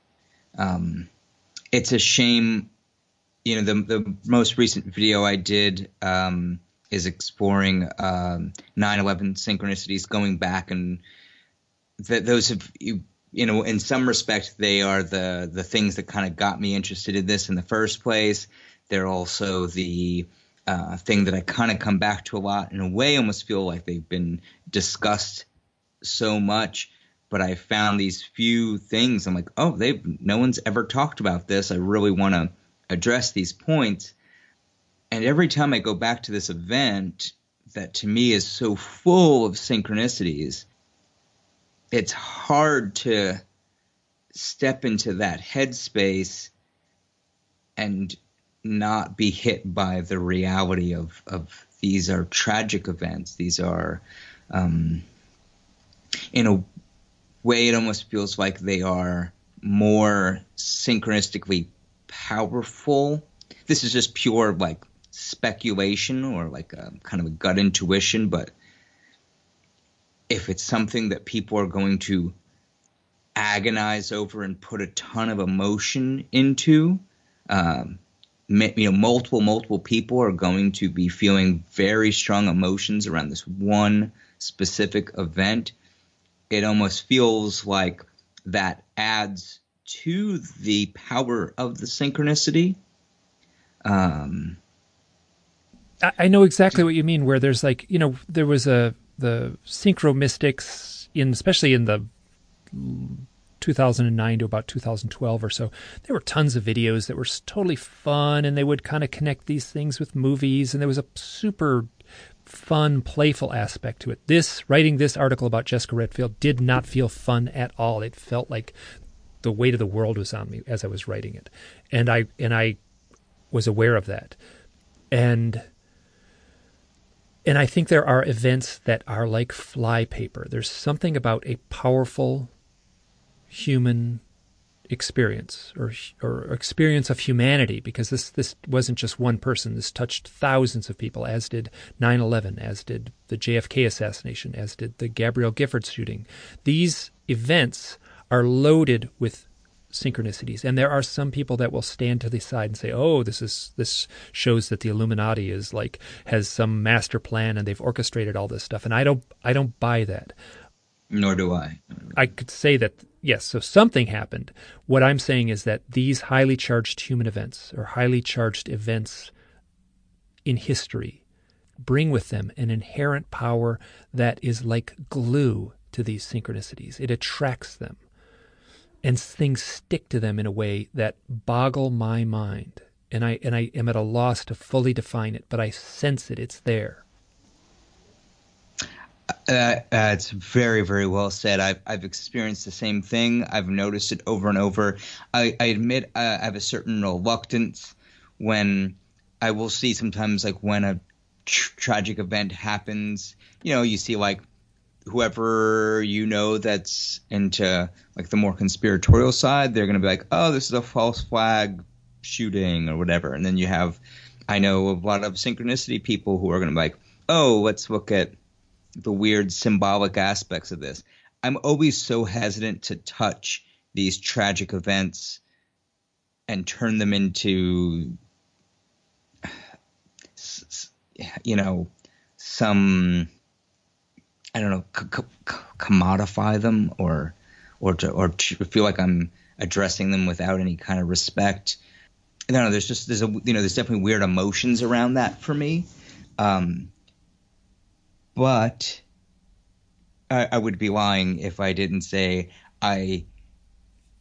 Um, it's a shame, you know, the the most recent video I did um, is exploring um, 9/11 synchronicities, going back and that those have you, you know, in some respect, they are the the things that kind of got me interested in this in the first place. They're also the uh, thing that I kind of come back to a lot. In a way, almost feel like they've been discussed so much. But I found these few things. I'm like, oh, they've no one's ever talked about this. I really want to address these points. And every time I go back to this event that to me is so full of synchronicities, it's hard to step into that headspace and not be hit by the reality of, of these are tragic events. These are, um, in a way, it almost feels like they are more synchronistically powerful. This is just pure like speculation or like a kind of a gut intuition, but if it's something that people are going to agonize over and put a ton of emotion into, um, you know, multiple, multiple people are going to be feeling very strong emotions around this one specific event. It almost feels like that adds to the power of the synchronicity. Um, I know exactly what you mean. Where there's like, you know, there was a the synchro mystics in especially in the 2009 to about 2012 or so there were tons of videos that were totally fun and they would kind of connect these things with movies and there was a super fun playful aspect to it. This writing this article about jessica redfield did not feel fun at all. It felt like the weight of the world was on me as i was writing it. And i and i was aware of that. And and I think there are events that are like flypaper. There's something about a powerful human experience or or experience of humanity because this this wasn't just one person this touched thousands of people as did 9/11 as did the JFK assassination as did the Gabrielle Giffords shooting these events are loaded with synchronicities. And there are some people that will stand to the side and say, "Oh, this is this shows that the Illuminati is like has some master plan and they've orchestrated all this stuff." And I don't I don't buy that. Nor do I. I could say that yes, so something happened. What I'm saying is that these highly charged human events or highly charged events in history bring with them an inherent power that is like glue to these synchronicities. It attracts them and things stick to them in a way that boggle my mind and I and I am at a loss to fully define it, but I sense it. It's there. Uh, uh, it's very, very well said. I've I've experienced the same thing. I've noticed it over and over. I, I admit uh, I have a certain reluctance when I will see sometimes like when a tr- tragic event happens. You know, you see like whoever you know that's into like the more conspiratorial side, they're going to be like, "Oh, this is a false flag shooting or whatever," and then you have, I know a lot of synchronicity people who are going to be like, "Oh, let's look at the weird symbolic aspects of this." I'm always so hesitant to touch these tragic events and turn them into, you know, some I don't know, c- c- commodify them or or to or to feel like I'm addressing them without any kind of respect. I don't know. There's just there's a you know there's definitely weird emotions around that for me. Um, but I, I would be lying if I didn't say I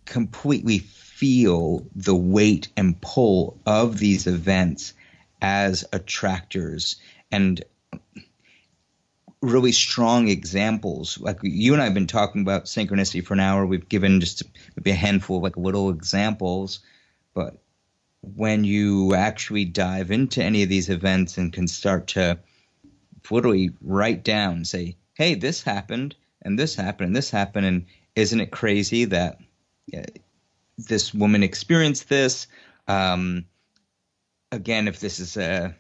completely feel the weight and pull of these events as attractors and really strong examples. Like you and I have been talking about synchronicity for an hour. We've given just maybe a handful of like little examples, but when you actually dive into any of these events and can start to literally write down, say, "Hey, this happened, and this happened, and this happened," and isn't it crazy that uh, this woman experienced this? Um, again, if this is a,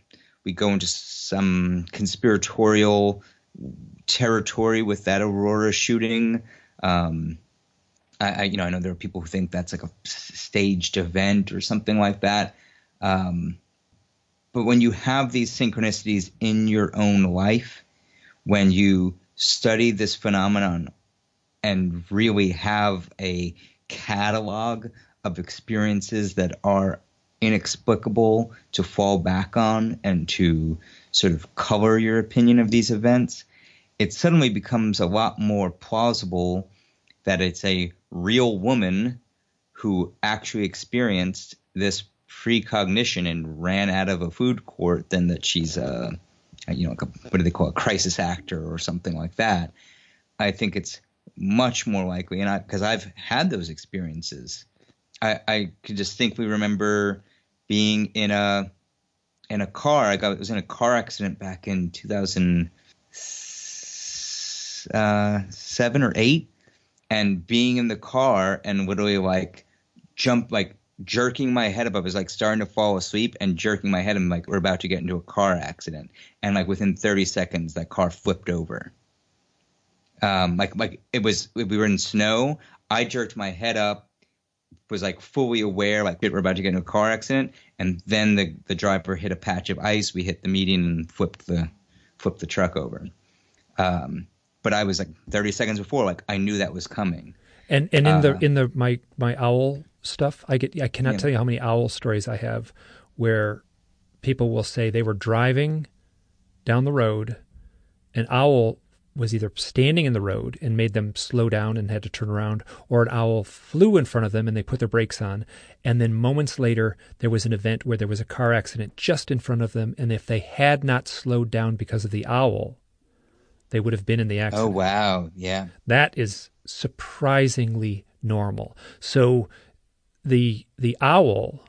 we go into some conspiratorial territory with that Aurora shooting. Um, I, I, you know, I know there are people who think that's like a staged event or something like that. Um, but when you have these synchronicities in your own life, when you study this phenomenon and really have a catalog of experiences that are inexplicable to fall back on and to sort of color your opinion of these events, it suddenly becomes a lot more plausible that it's a real woman who actually experienced this precognition and ran out of a food court than that she's a, you know, what do they call it, a crisis actor or something like that. I think it's much more likely, and I because I've had those experiences. I, I could distinctly remember being in a in a car. I got was in a car accident back in 2007 uh, or eight, and being in the car and literally like jump like jerking my head up. I was like starting to fall asleep and jerking my head and like we're about to get into a car accident. And like within 30 seconds, that car flipped over. Um, like like it was we were in snow. I jerked my head up, was like fully aware like we're about to get into a car accident, and then the the driver hit a patch of ice. We hit the median and flipped the flipped the truck over. Um, but I was like 30 seconds before, like I knew that was coming. And and in uh, the in the my my owl stuff, I get I cannot yeah. tell you how many owl stories I have where people will say they were driving down the road, an owl was either standing in the road and made them slow down and had to turn around, or an owl flew in front of them and they put their brakes on. And then moments later, there was an event where there was a car accident just in front of them. And if they had not slowed down because of the owl, they would have been in the oh, accident. Oh, wow. Yeah. That is surprisingly normal. So the the owl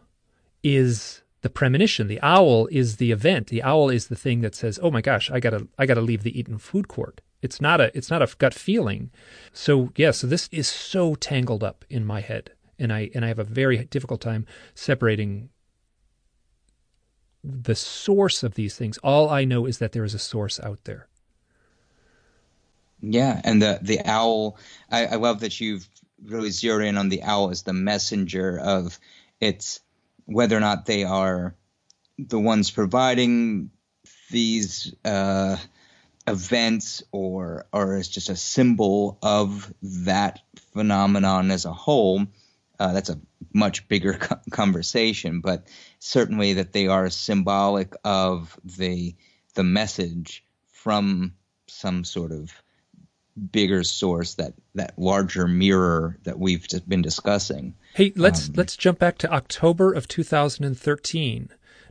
is the premonition. The owl is the event. The owl is the thing that says, "Oh my gosh, I gotta I gotta leave the Eaton food court." It's not a it's not a gut feeling. So yeah, so this is so tangled up in my head, and I and I have a very difficult time separating the source of these things. All I know is that there is a source out there. Yeah, and the the owl. I, I love that you've really zeroed in on the owl as the messenger of it's whether or not they are the ones providing these uh, events or or as just a symbol of that phenomenon as a whole. Uh, that's a much bigger co- conversation, but certainly that they are symbolic of the the message from some sort of bigger source that that larger mirror that we've just been discussing hey let's um, let's jump back to october of 2013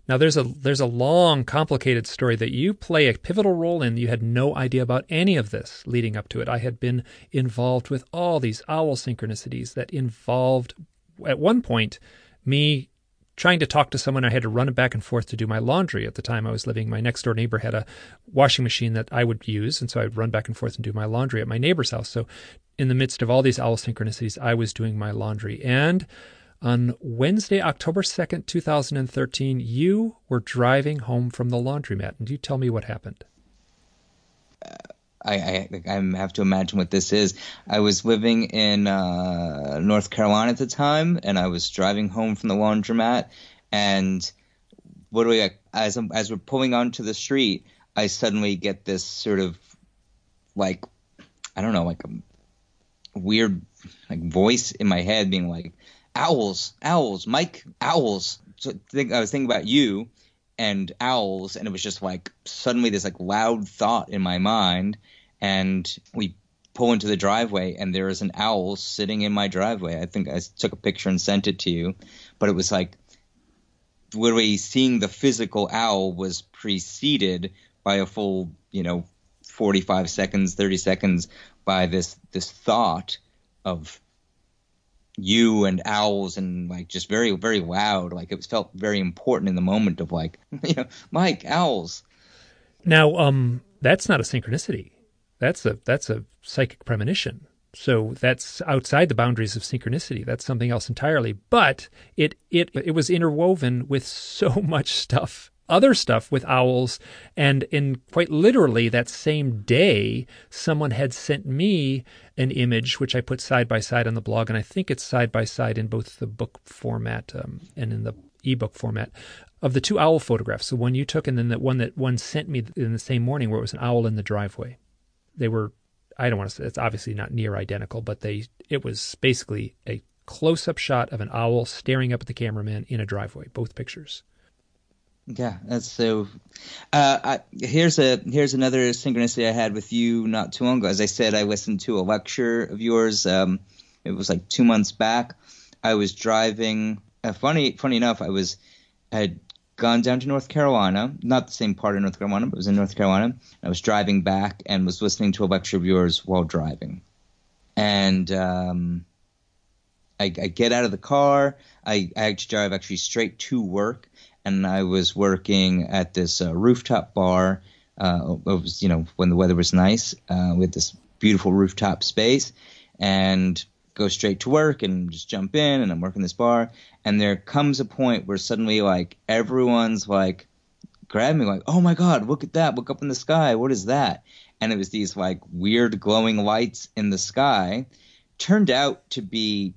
now there's a there's a long complicated story that you play a pivotal role in. You had no idea about any of this leading up to it. I had been involved with all these owl synchronicities that involved at one point me trying to talk to someone. I had to run back and forth to do my laundry. At the time I was living, my next door neighbor had a washing machine that I would use, and so I'd run back and forth and do my laundry at my neighbor's house. So in the midst of all these owl synchronicities, I was doing my laundry and on Wednesday, October 2nd, 2013, you were driving home from the laundromat. And you tell me what happened? Uh, I, I, I, have to imagine what this is. I was living in uh, North Carolina at the time, and I was driving home from the laundromat. And literally, as, as we're pulling onto the street, I suddenly get this sort of like, I don't know, like a weird like voice in my head being like, owls, owls, Mike, owls. So think, I was thinking about you and owls, and it was just like suddenly this like loud thought in my mind, and we pull into the driveway, and there is an owl sitting in my driveway. I think I took a picture and sent it to you, but it was like literally seeing the physical owl was preceded by a full, you know, 45 seconds, 30 seconds by this this thought of you and owls and like just very very loud like it was felt very important in the moment of like you know mike owls now um that's not a synchronicity that's a that's a psychic premonition So that's outside the boundaries of synchronicity. That's something else entirely. But it it it was interwoven with so much stuff other stuff with owls. And in quite literally that same day, someone had sent me an image, which I put side by side on the blog. And I think it's side by side in both the book format um, and in the ebook format of the two owl photographs. The one you took and then the one that one sent me in the same morning where it was an owl in the driveway. They were, I don't want to say, it's obviously not near identical, but they, it was basically a close up shot of an owl staring up at the cameraman in a driveway, both pictures. Yeah, that's so. Uh, I, here's a here's another synchronicity I had with you not too long ago. As I said, I listened to a lecture of yours. Um, it was like two months back. I was driving. Uh, funny, funny enough, I was I had gone down to North Carolina, not the same part of North Carolina, but it was in North Carolina. I was driving back and was listening to a lecture of yours while driving, and um, I, I get out of the car. I, I actually drive actually straight to work and I was working at this uh, rooftop bar. Uh, it was, you know, when the weather was nice, uh, with this beautiful rooftop space, and go straight to work and just jump in, and I'm working this bar, and there comes a point where suddenly, like, everyone's like, grab me, like, oh my god, look at that, look up in the sky, what is that? And it was these like weird glowing lights in the sky. Turned out to be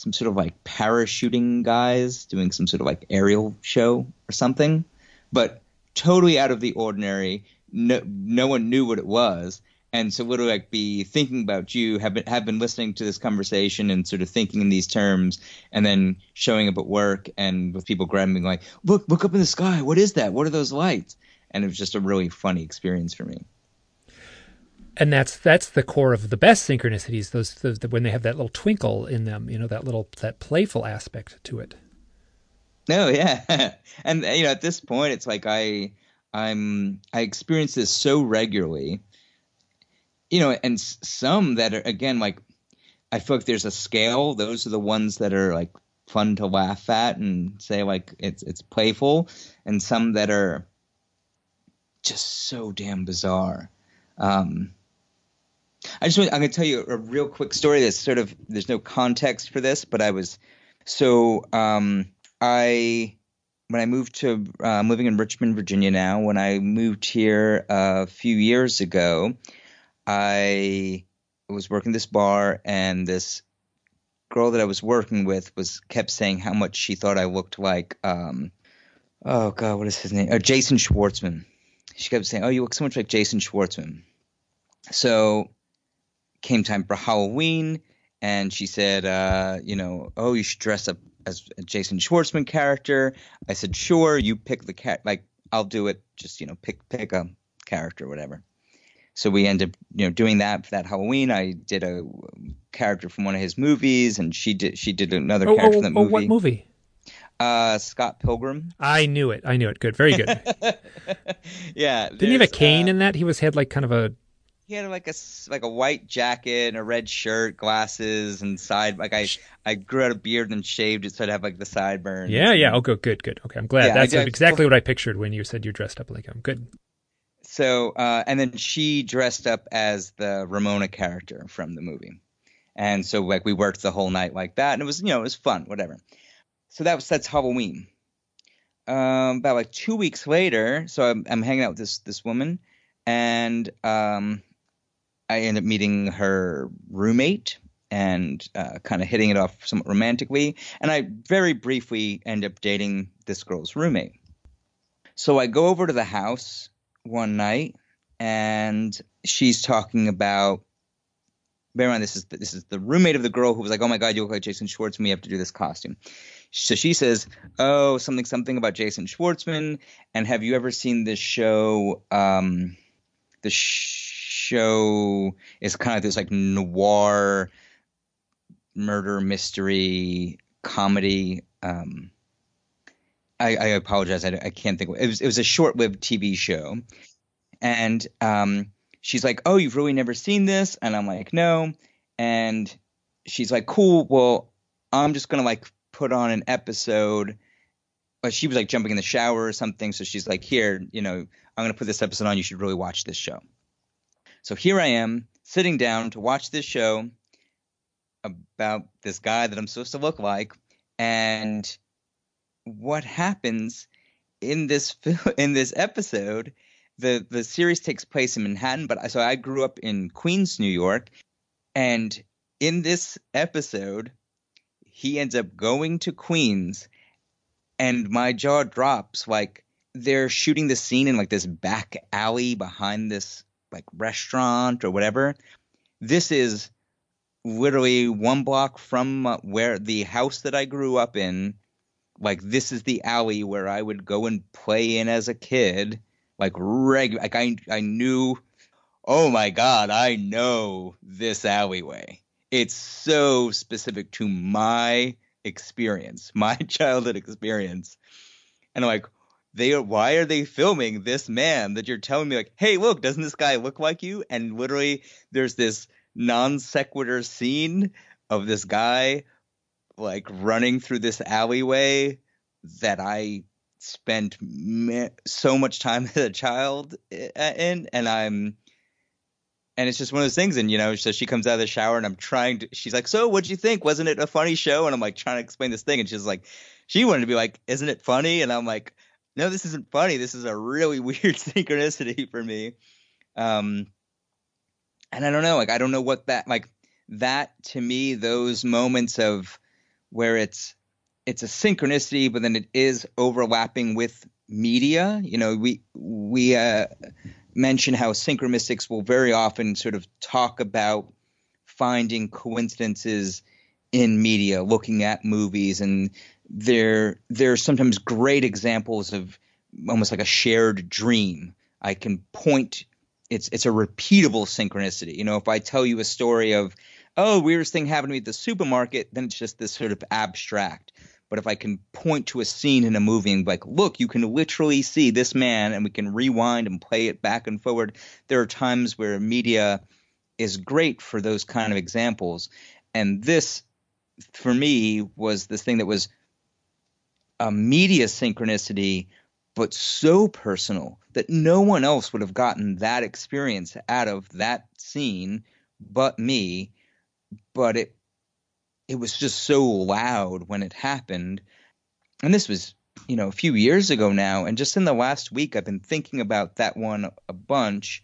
some sort of like parachuting guys doing some sort of like aerial show or something, but totally out of the ordinary. No, no one knew what it was. And so would like be thinking about you, have been have been listening to this conversation and sort of thinking in these terms, and then showing up at work and with people grabbing like, look, look up in the sky, what is that? What are those lights? And it was just a really funny experience for me and that's that's the core of the best synchronicities those, the, when they have that little twinkle in them you know that little that playful aspect to it. No yeah. And you know at this point it's like i i'm i experience this so regularly you know and some that are again like i feel like there's a scale. Those are the ones that are like fun to laugh at and say like it's it's playful. And some that are just so damn bizarre. Um I just want, I'm going to tell you a real quick story. That's sort of there's no context for this, but I was so um, I when I moved to uh, I'm living in Richmond, Virginia now. When I moved here a few years ago, I was working this bar, and this girl that I was working with was kept saying how much she thought I looked like. Um, oh God, what is his name? Uh, Jason Schwartzman. She kept saying, "Oh, you look so much like Jason Schwartzman." So came time for Halloween, and she said, uh, you know, oh, you should dress up as a Jason Schwartzman character. I said, sure, you pick the cat, like I'll do it. Just you know, pick pick a character, whatever. So we ended up, you know, doing that for that Halloween. I did a character from one of his movies, and she did she did another oh, character oh, from that oh, movie. what movie? Uh, Scott Pilgrim. I knew it. I knew it. Good. Very good. yeah. Didn't he have a cane uh, in that? He was had like kind of a he had like a like a white jacket and a red shirt, glasses, and side like I I grew out a beard and shaved it so I'd have like the sideburns. Yeah, yeah. Oh, good, good, good. Okay, I'm glad. Yeah, That's I, exactly what I pictured when you said you dressed up like him. Good. So, uh, and then she dressed up as the Ramona character from the movie, and so like we worked the whole night like that, and it was you know it was fun, whatever. So that was that's Halloween. Um, about like two weeks later, so I'm, I'm hanging out with this this woman, and um, I end up meeting her roommate and uh, kind of hitting it off somewhat romantically. And I very briefly end up dating this girl's roommate. So I go over to the house one night and she's talking about. Bear in mind, this is the, this is the roommate of the girl who was like, "Oh my God, you look like Jason Schwartzman. We have to do this costume." So she says, "Oh, something something about Jason Schwartzman." And have you ever seen this show? Um, the show is kind of this like noir murder mystery comedy. Um, I, I, apologize. I, I, can't think. Of, it was it was a short lived TV show, and um, she's like, "Oh, you've really never seen this?" And I'm like, "No." And she's like, "Cool. Well, I'm just gonna like put on an episode." But she was like jumping in the shower or something, so she's like, "Here, you know, I'm gonna put this episode on. You should really watch this show." So here I am sitting down to watch this show. about this guy that I'm supposed to look like, and what happens in this in this episode. The the series takes place in Manhattan, but I, so I grew up in Queens, New York, and in this episode, he ends up going to Queens, and my jaw drops. Like they're shooting the scene in like this back alley behind this like restaurant or whatever. This is literally one block from uh, where the house that I grew up in. Like this is the alley where I would go and play in as a kid. Like reg, like I I knew. Oh my god, I know this alleyway. It's so specific to my experience, my childhood experience, and I'm like, they are why are they filming this man that you're telling me like hey look doesn't this guy look like you and literally there's this non sequitur scene of this guy like running through this alleyway that I spent so much time as a child eh, eh, in, and I'm, and it's just one of those things. And you know, so she comes out of the shower, and I'm trying to. She's like, "So, what'd you think? Wasn't it a funny show?" And I'm like trying to explain this thing, and she's like, she wanted to be like, "Isn't it funny?" And I'm like, "No, this isn't funny. This is a really weird synchronicity for me." Um, and I don't know, like I don't know what that like that to me those moments of where it's it's a synchronicity but then it is overlapping with media you know we we uh, mention how synchromystics will very often sort of talk about finding coincidences in media looking at movies and there there are sometimes great examples of almost like a shared dream i can point it's it's a repeatable synchronicity. You know, if I tell you a story of, oh, weirdest thing happened to me at the supermarket, then it's just this sort of abstract. But if I can point to a scene in a movie and like, look, you can literally see this man, and we can rewind and play it back and forward. There are times where media is great for those kind of examples, and this, for me, was this thing that was a media synchronicity but so personal that no one else would have gotten that experience out of that scene but me. But it it was just so loud when it happened. And this was, you know, a few years ago now. And just in the last week, I've been thinking about that one a bunch.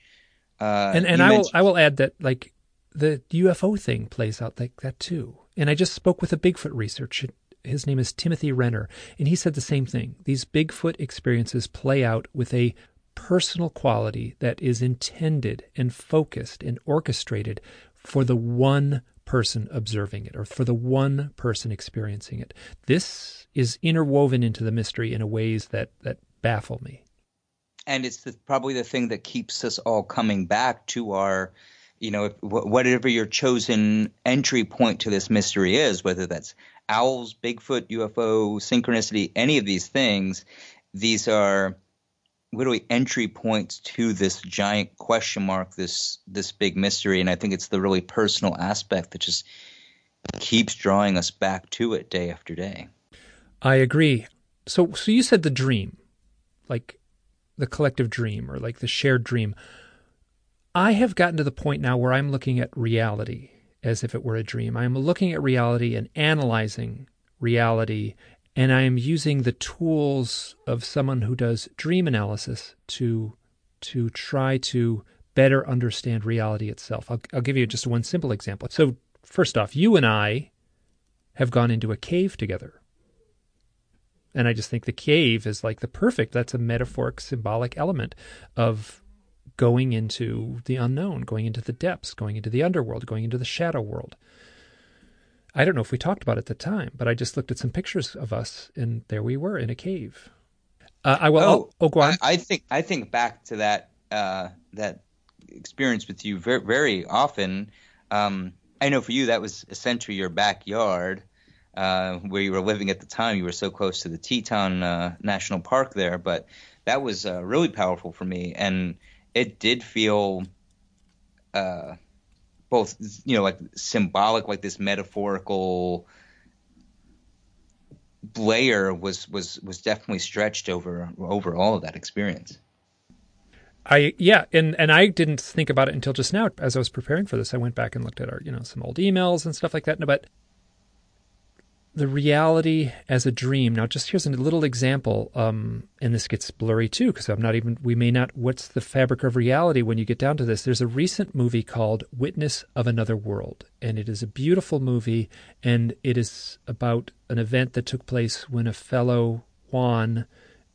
Uh, and and I will I will add that like the UFO thing plays out like that too. And I just spoke with a Bigfoot researcher his name is Timothy Renner, and he said the same thing. These Bigfoot experiences play out with a personal quality that is intended and focused and orchestrated for the one person observing it or for the one person experiencing it. This is interwoven into the mystery in ways that that baffle me. And it's the, probably the thing that keeps us all coming back to our you know, whatever your chosen entry point to this mystery is, whether that's owls, Bigfoot, UFO, synchronicity, any of these things, these are literally entry points to this giant question mark, this this big mystery, and I think it's the really personal aspect that just keeps drawing us back to it day after day. I agree. So so you said the dream, like the collective dream or like the shared dream. I have gotten to the point now where I'm looking at reality as if it were a dream. I am looking at reality and analyzing reality, and I am using the tools of someone who does dream analysis to to try to better understand reality itself. I'll, I'll give you just one simple example. So, first off, you and I have gone into a cave together. And I just think the cave is like the perfect, that's a metaphoric, symbolic element of going into the unknown, going into the depths, going into the underworld, going into the shadow world. I don't know if we talked about it at the time, but I just looked at some pictures of us, and there we were in a cave. Uh, I will. Oh, oh, go on. I, I, think I think back to that uh, that experience with you very very often. Um, I know for you that was essentially your backyard. Uh, where you were living at the time, you were so close to the Teton uh, National Park there, but that was uh, really powerful for me. And it did feel uh, both you know like symbolic, like this metaphorical layer was was was definitely stretched over over all of that experience. I yeah, and and I didn't think about it until just now as I was preparing for this. I went back and looked at our you know some old emails and stuff like that. But the reality as a dream. Now, just here's a little example, um, and this gets blurry too because I'm not even. We may not. What's the fabric of reality when you get down to this? There's a recent movie called Witness of Another World, and it is a beautiful movie, and it is about an event that took place when a fellow Juan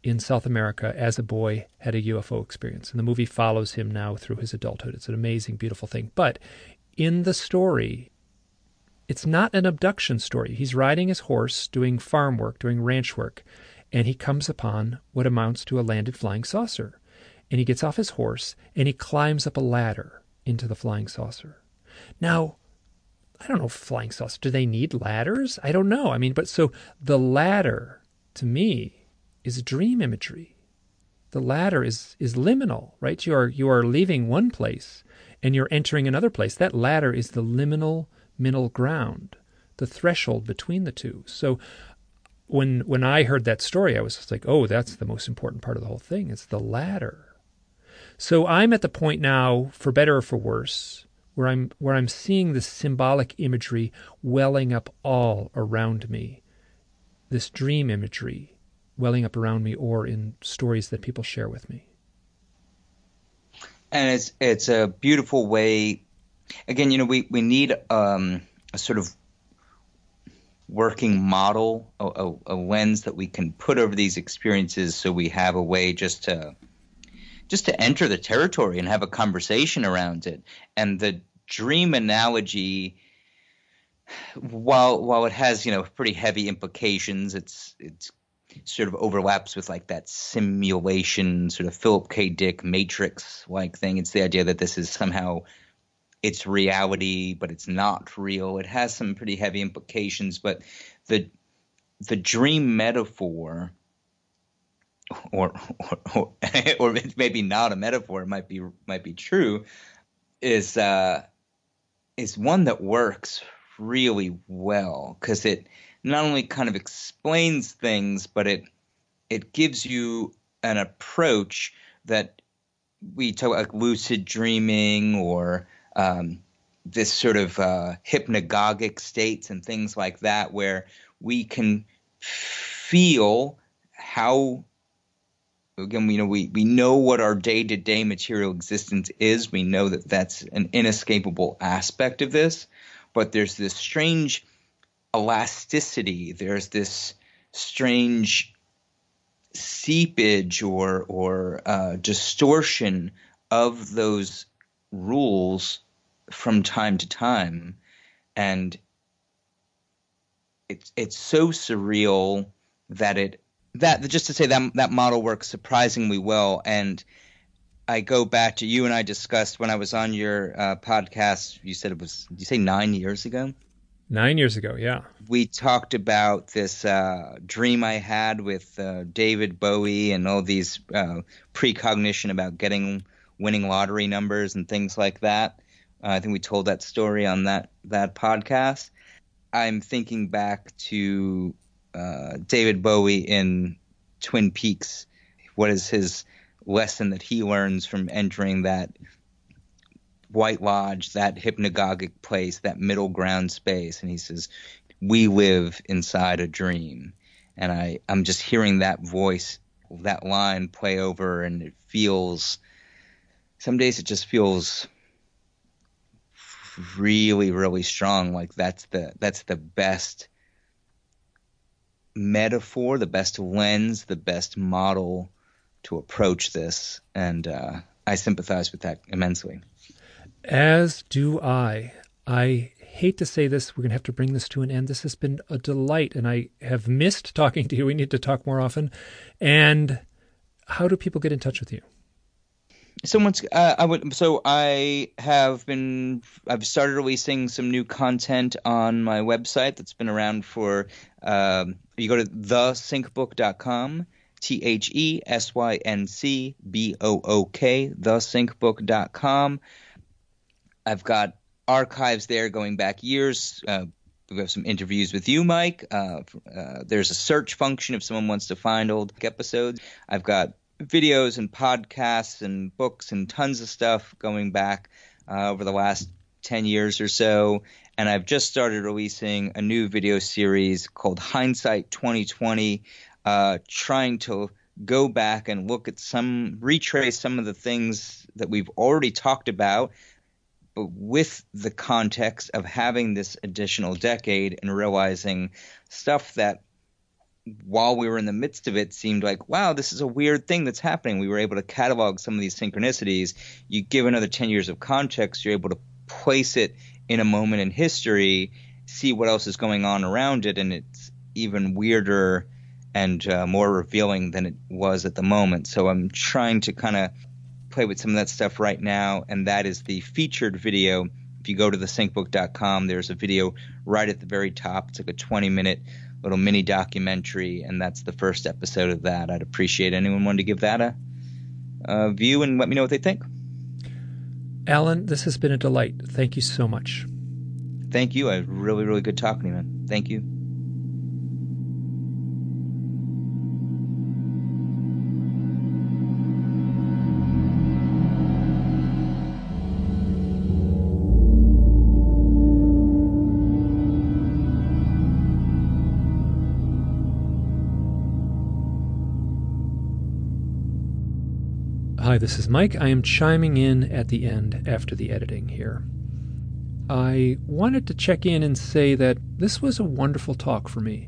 in South America as a boy had a UFO experience. And the movie follows him now through his adulthood. It's an amazing, beautiful thing. But in the story, it's not an abduction story. He's riding his horse, doing farm work, doing ranch work, and he comes upon what amounts to a landed flying saucer. And he gets off his horse and he climbs up a ladder into the flying saucer. Now, I don't know flying saucer. Do they need ladders? I don't know. I mean, but so the ladder to me is dream imagery. The ladder is is liminal, right? You are you are leaving one place and you're entering another place. That ladder is the liminal middle ground, the threshold between the two. So when when I heard that story, I was like, oh, that's the most important part of the whole thing. It's the ladder. So I'm at the point now, for better or for worse, where I'm where I'm seeing this symbolic imagery welling up all around me. This dream imagery welling up around me or in stories that people share with me. And it's it's a beautiful way again, you know, we we need um, a sort of working model, a, a, a, lens that we can put over these experiences, so we have a way just to just to enter the territory and have a conversation around it. And the dream analogy, while while it has you know pretty heavy implications, it's it's sort of overlaps with like that simulation sort of Philip K. Dick Matrix like thing. It's the idea that this is somehow it's reality, but it's not real. It has some pretty heavy implications, but the the dream metaphor, or or, or, or maybe not a metaphor, it might be might be true, is uh, is one that works really well because it not only kind of explains things, but it it gives you an approach that we talk like lucid dreaming or um, this sort of uh, hypnagogic states and things like that, where we can feel how again you know we, we know what our day-to-day material existence is. We know that that's an inescapable aspect of this but there's this strange elasticity. There's this strange seepage or or uh, distortion of those rules from time to time, and it's it's so surreal that it that just to say that that model works surprisingly well and I go back to you and I discussed when I was on your uh, podcast. You said it was. Did you say nine years ago? Nine years ago, yeah. We talked about this uh, dream I had with uh, David Bowie and all these uh, precognition about getting winning lottery numbers and things like that. Uh, I think we told that story on that that podcast. I'm thinking back to uh, David Bowie in Twin Peaks. What is his lesson that he learns from entering that White Lodge, that hypnagogic place, that middle ground space? And he says, "We live inside a dream." And I, I'm just hearing that voice, that line play over, and it feels some days it just feels really really strong. Like that's the that's the best metaphor the best lens the best model to approach this. And uh, i sympathize with that immensely. As do i. I hate to say this we're going to have to bring this to an end. This has been a delight and i have missed talking to you. We need to talk more often. And how do people get in touch with you someone's uh, I would so I have been I've started releasing some new content on my website that's been around for um, you go to thesyncbook.com T H E S Y N C B O O K thesyncbook.com I've got archives there going back years uh, we have some interviews with you, Mike. Uh, uh, there's a search function if someone wants to find old episodes. I've got videos and podcasts and books and tons of stuff going back uh, over the last 10 years or so. And I've just started releasing a new video series called Hindsight 2020, uh, trying to go back and look at some, retrace some of the things that we've already talked about, but with the context of having this additional decade and realizing stuff that while we were in the midst of it seemed like wow this is a weird thing that's happening. We were able to catalog some of these synchronicities. You give another 10 years of context you're able to place it in a moment in history see what else is going on around it and it's even weirder and uh, more revealing than it was at the moment. So i'm trying to kind of play with some of that stuff right now and that is the featured video. If you go to thesyncbook.com there's a video right at the very top. It's like a 20 minute little mini documentary, and that's the first episode of that. I'd appreciate anyone wanting to give that a, a view and let me know what they think. Alan, this has been a delight. Thank you so much. Thank you. I really, really good talking to you, man. Thank you. Hi, this is Mike. I am chiming in at the end after the editing here. I wanted to check in and say that this was a wonderful talk for me,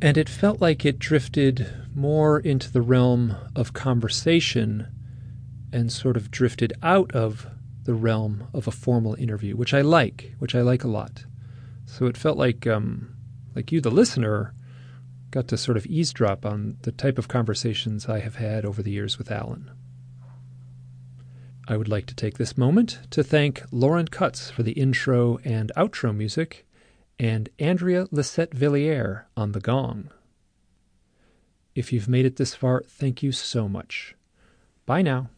and it felt like it drifted more into the realm of conversation and sort of drifted out of the realm of a formal interview, which I like, which I like a lot. So it felt like um, like you, the listener, got to sort of eavesdrop on the type of conversations I have had over the years with Alan. I would like to take this moment to thank Lauren Cutts for the intro and outro music and Andrea Lisette Villiers on the gong. If you've made it this far, thank you so much. Bye now.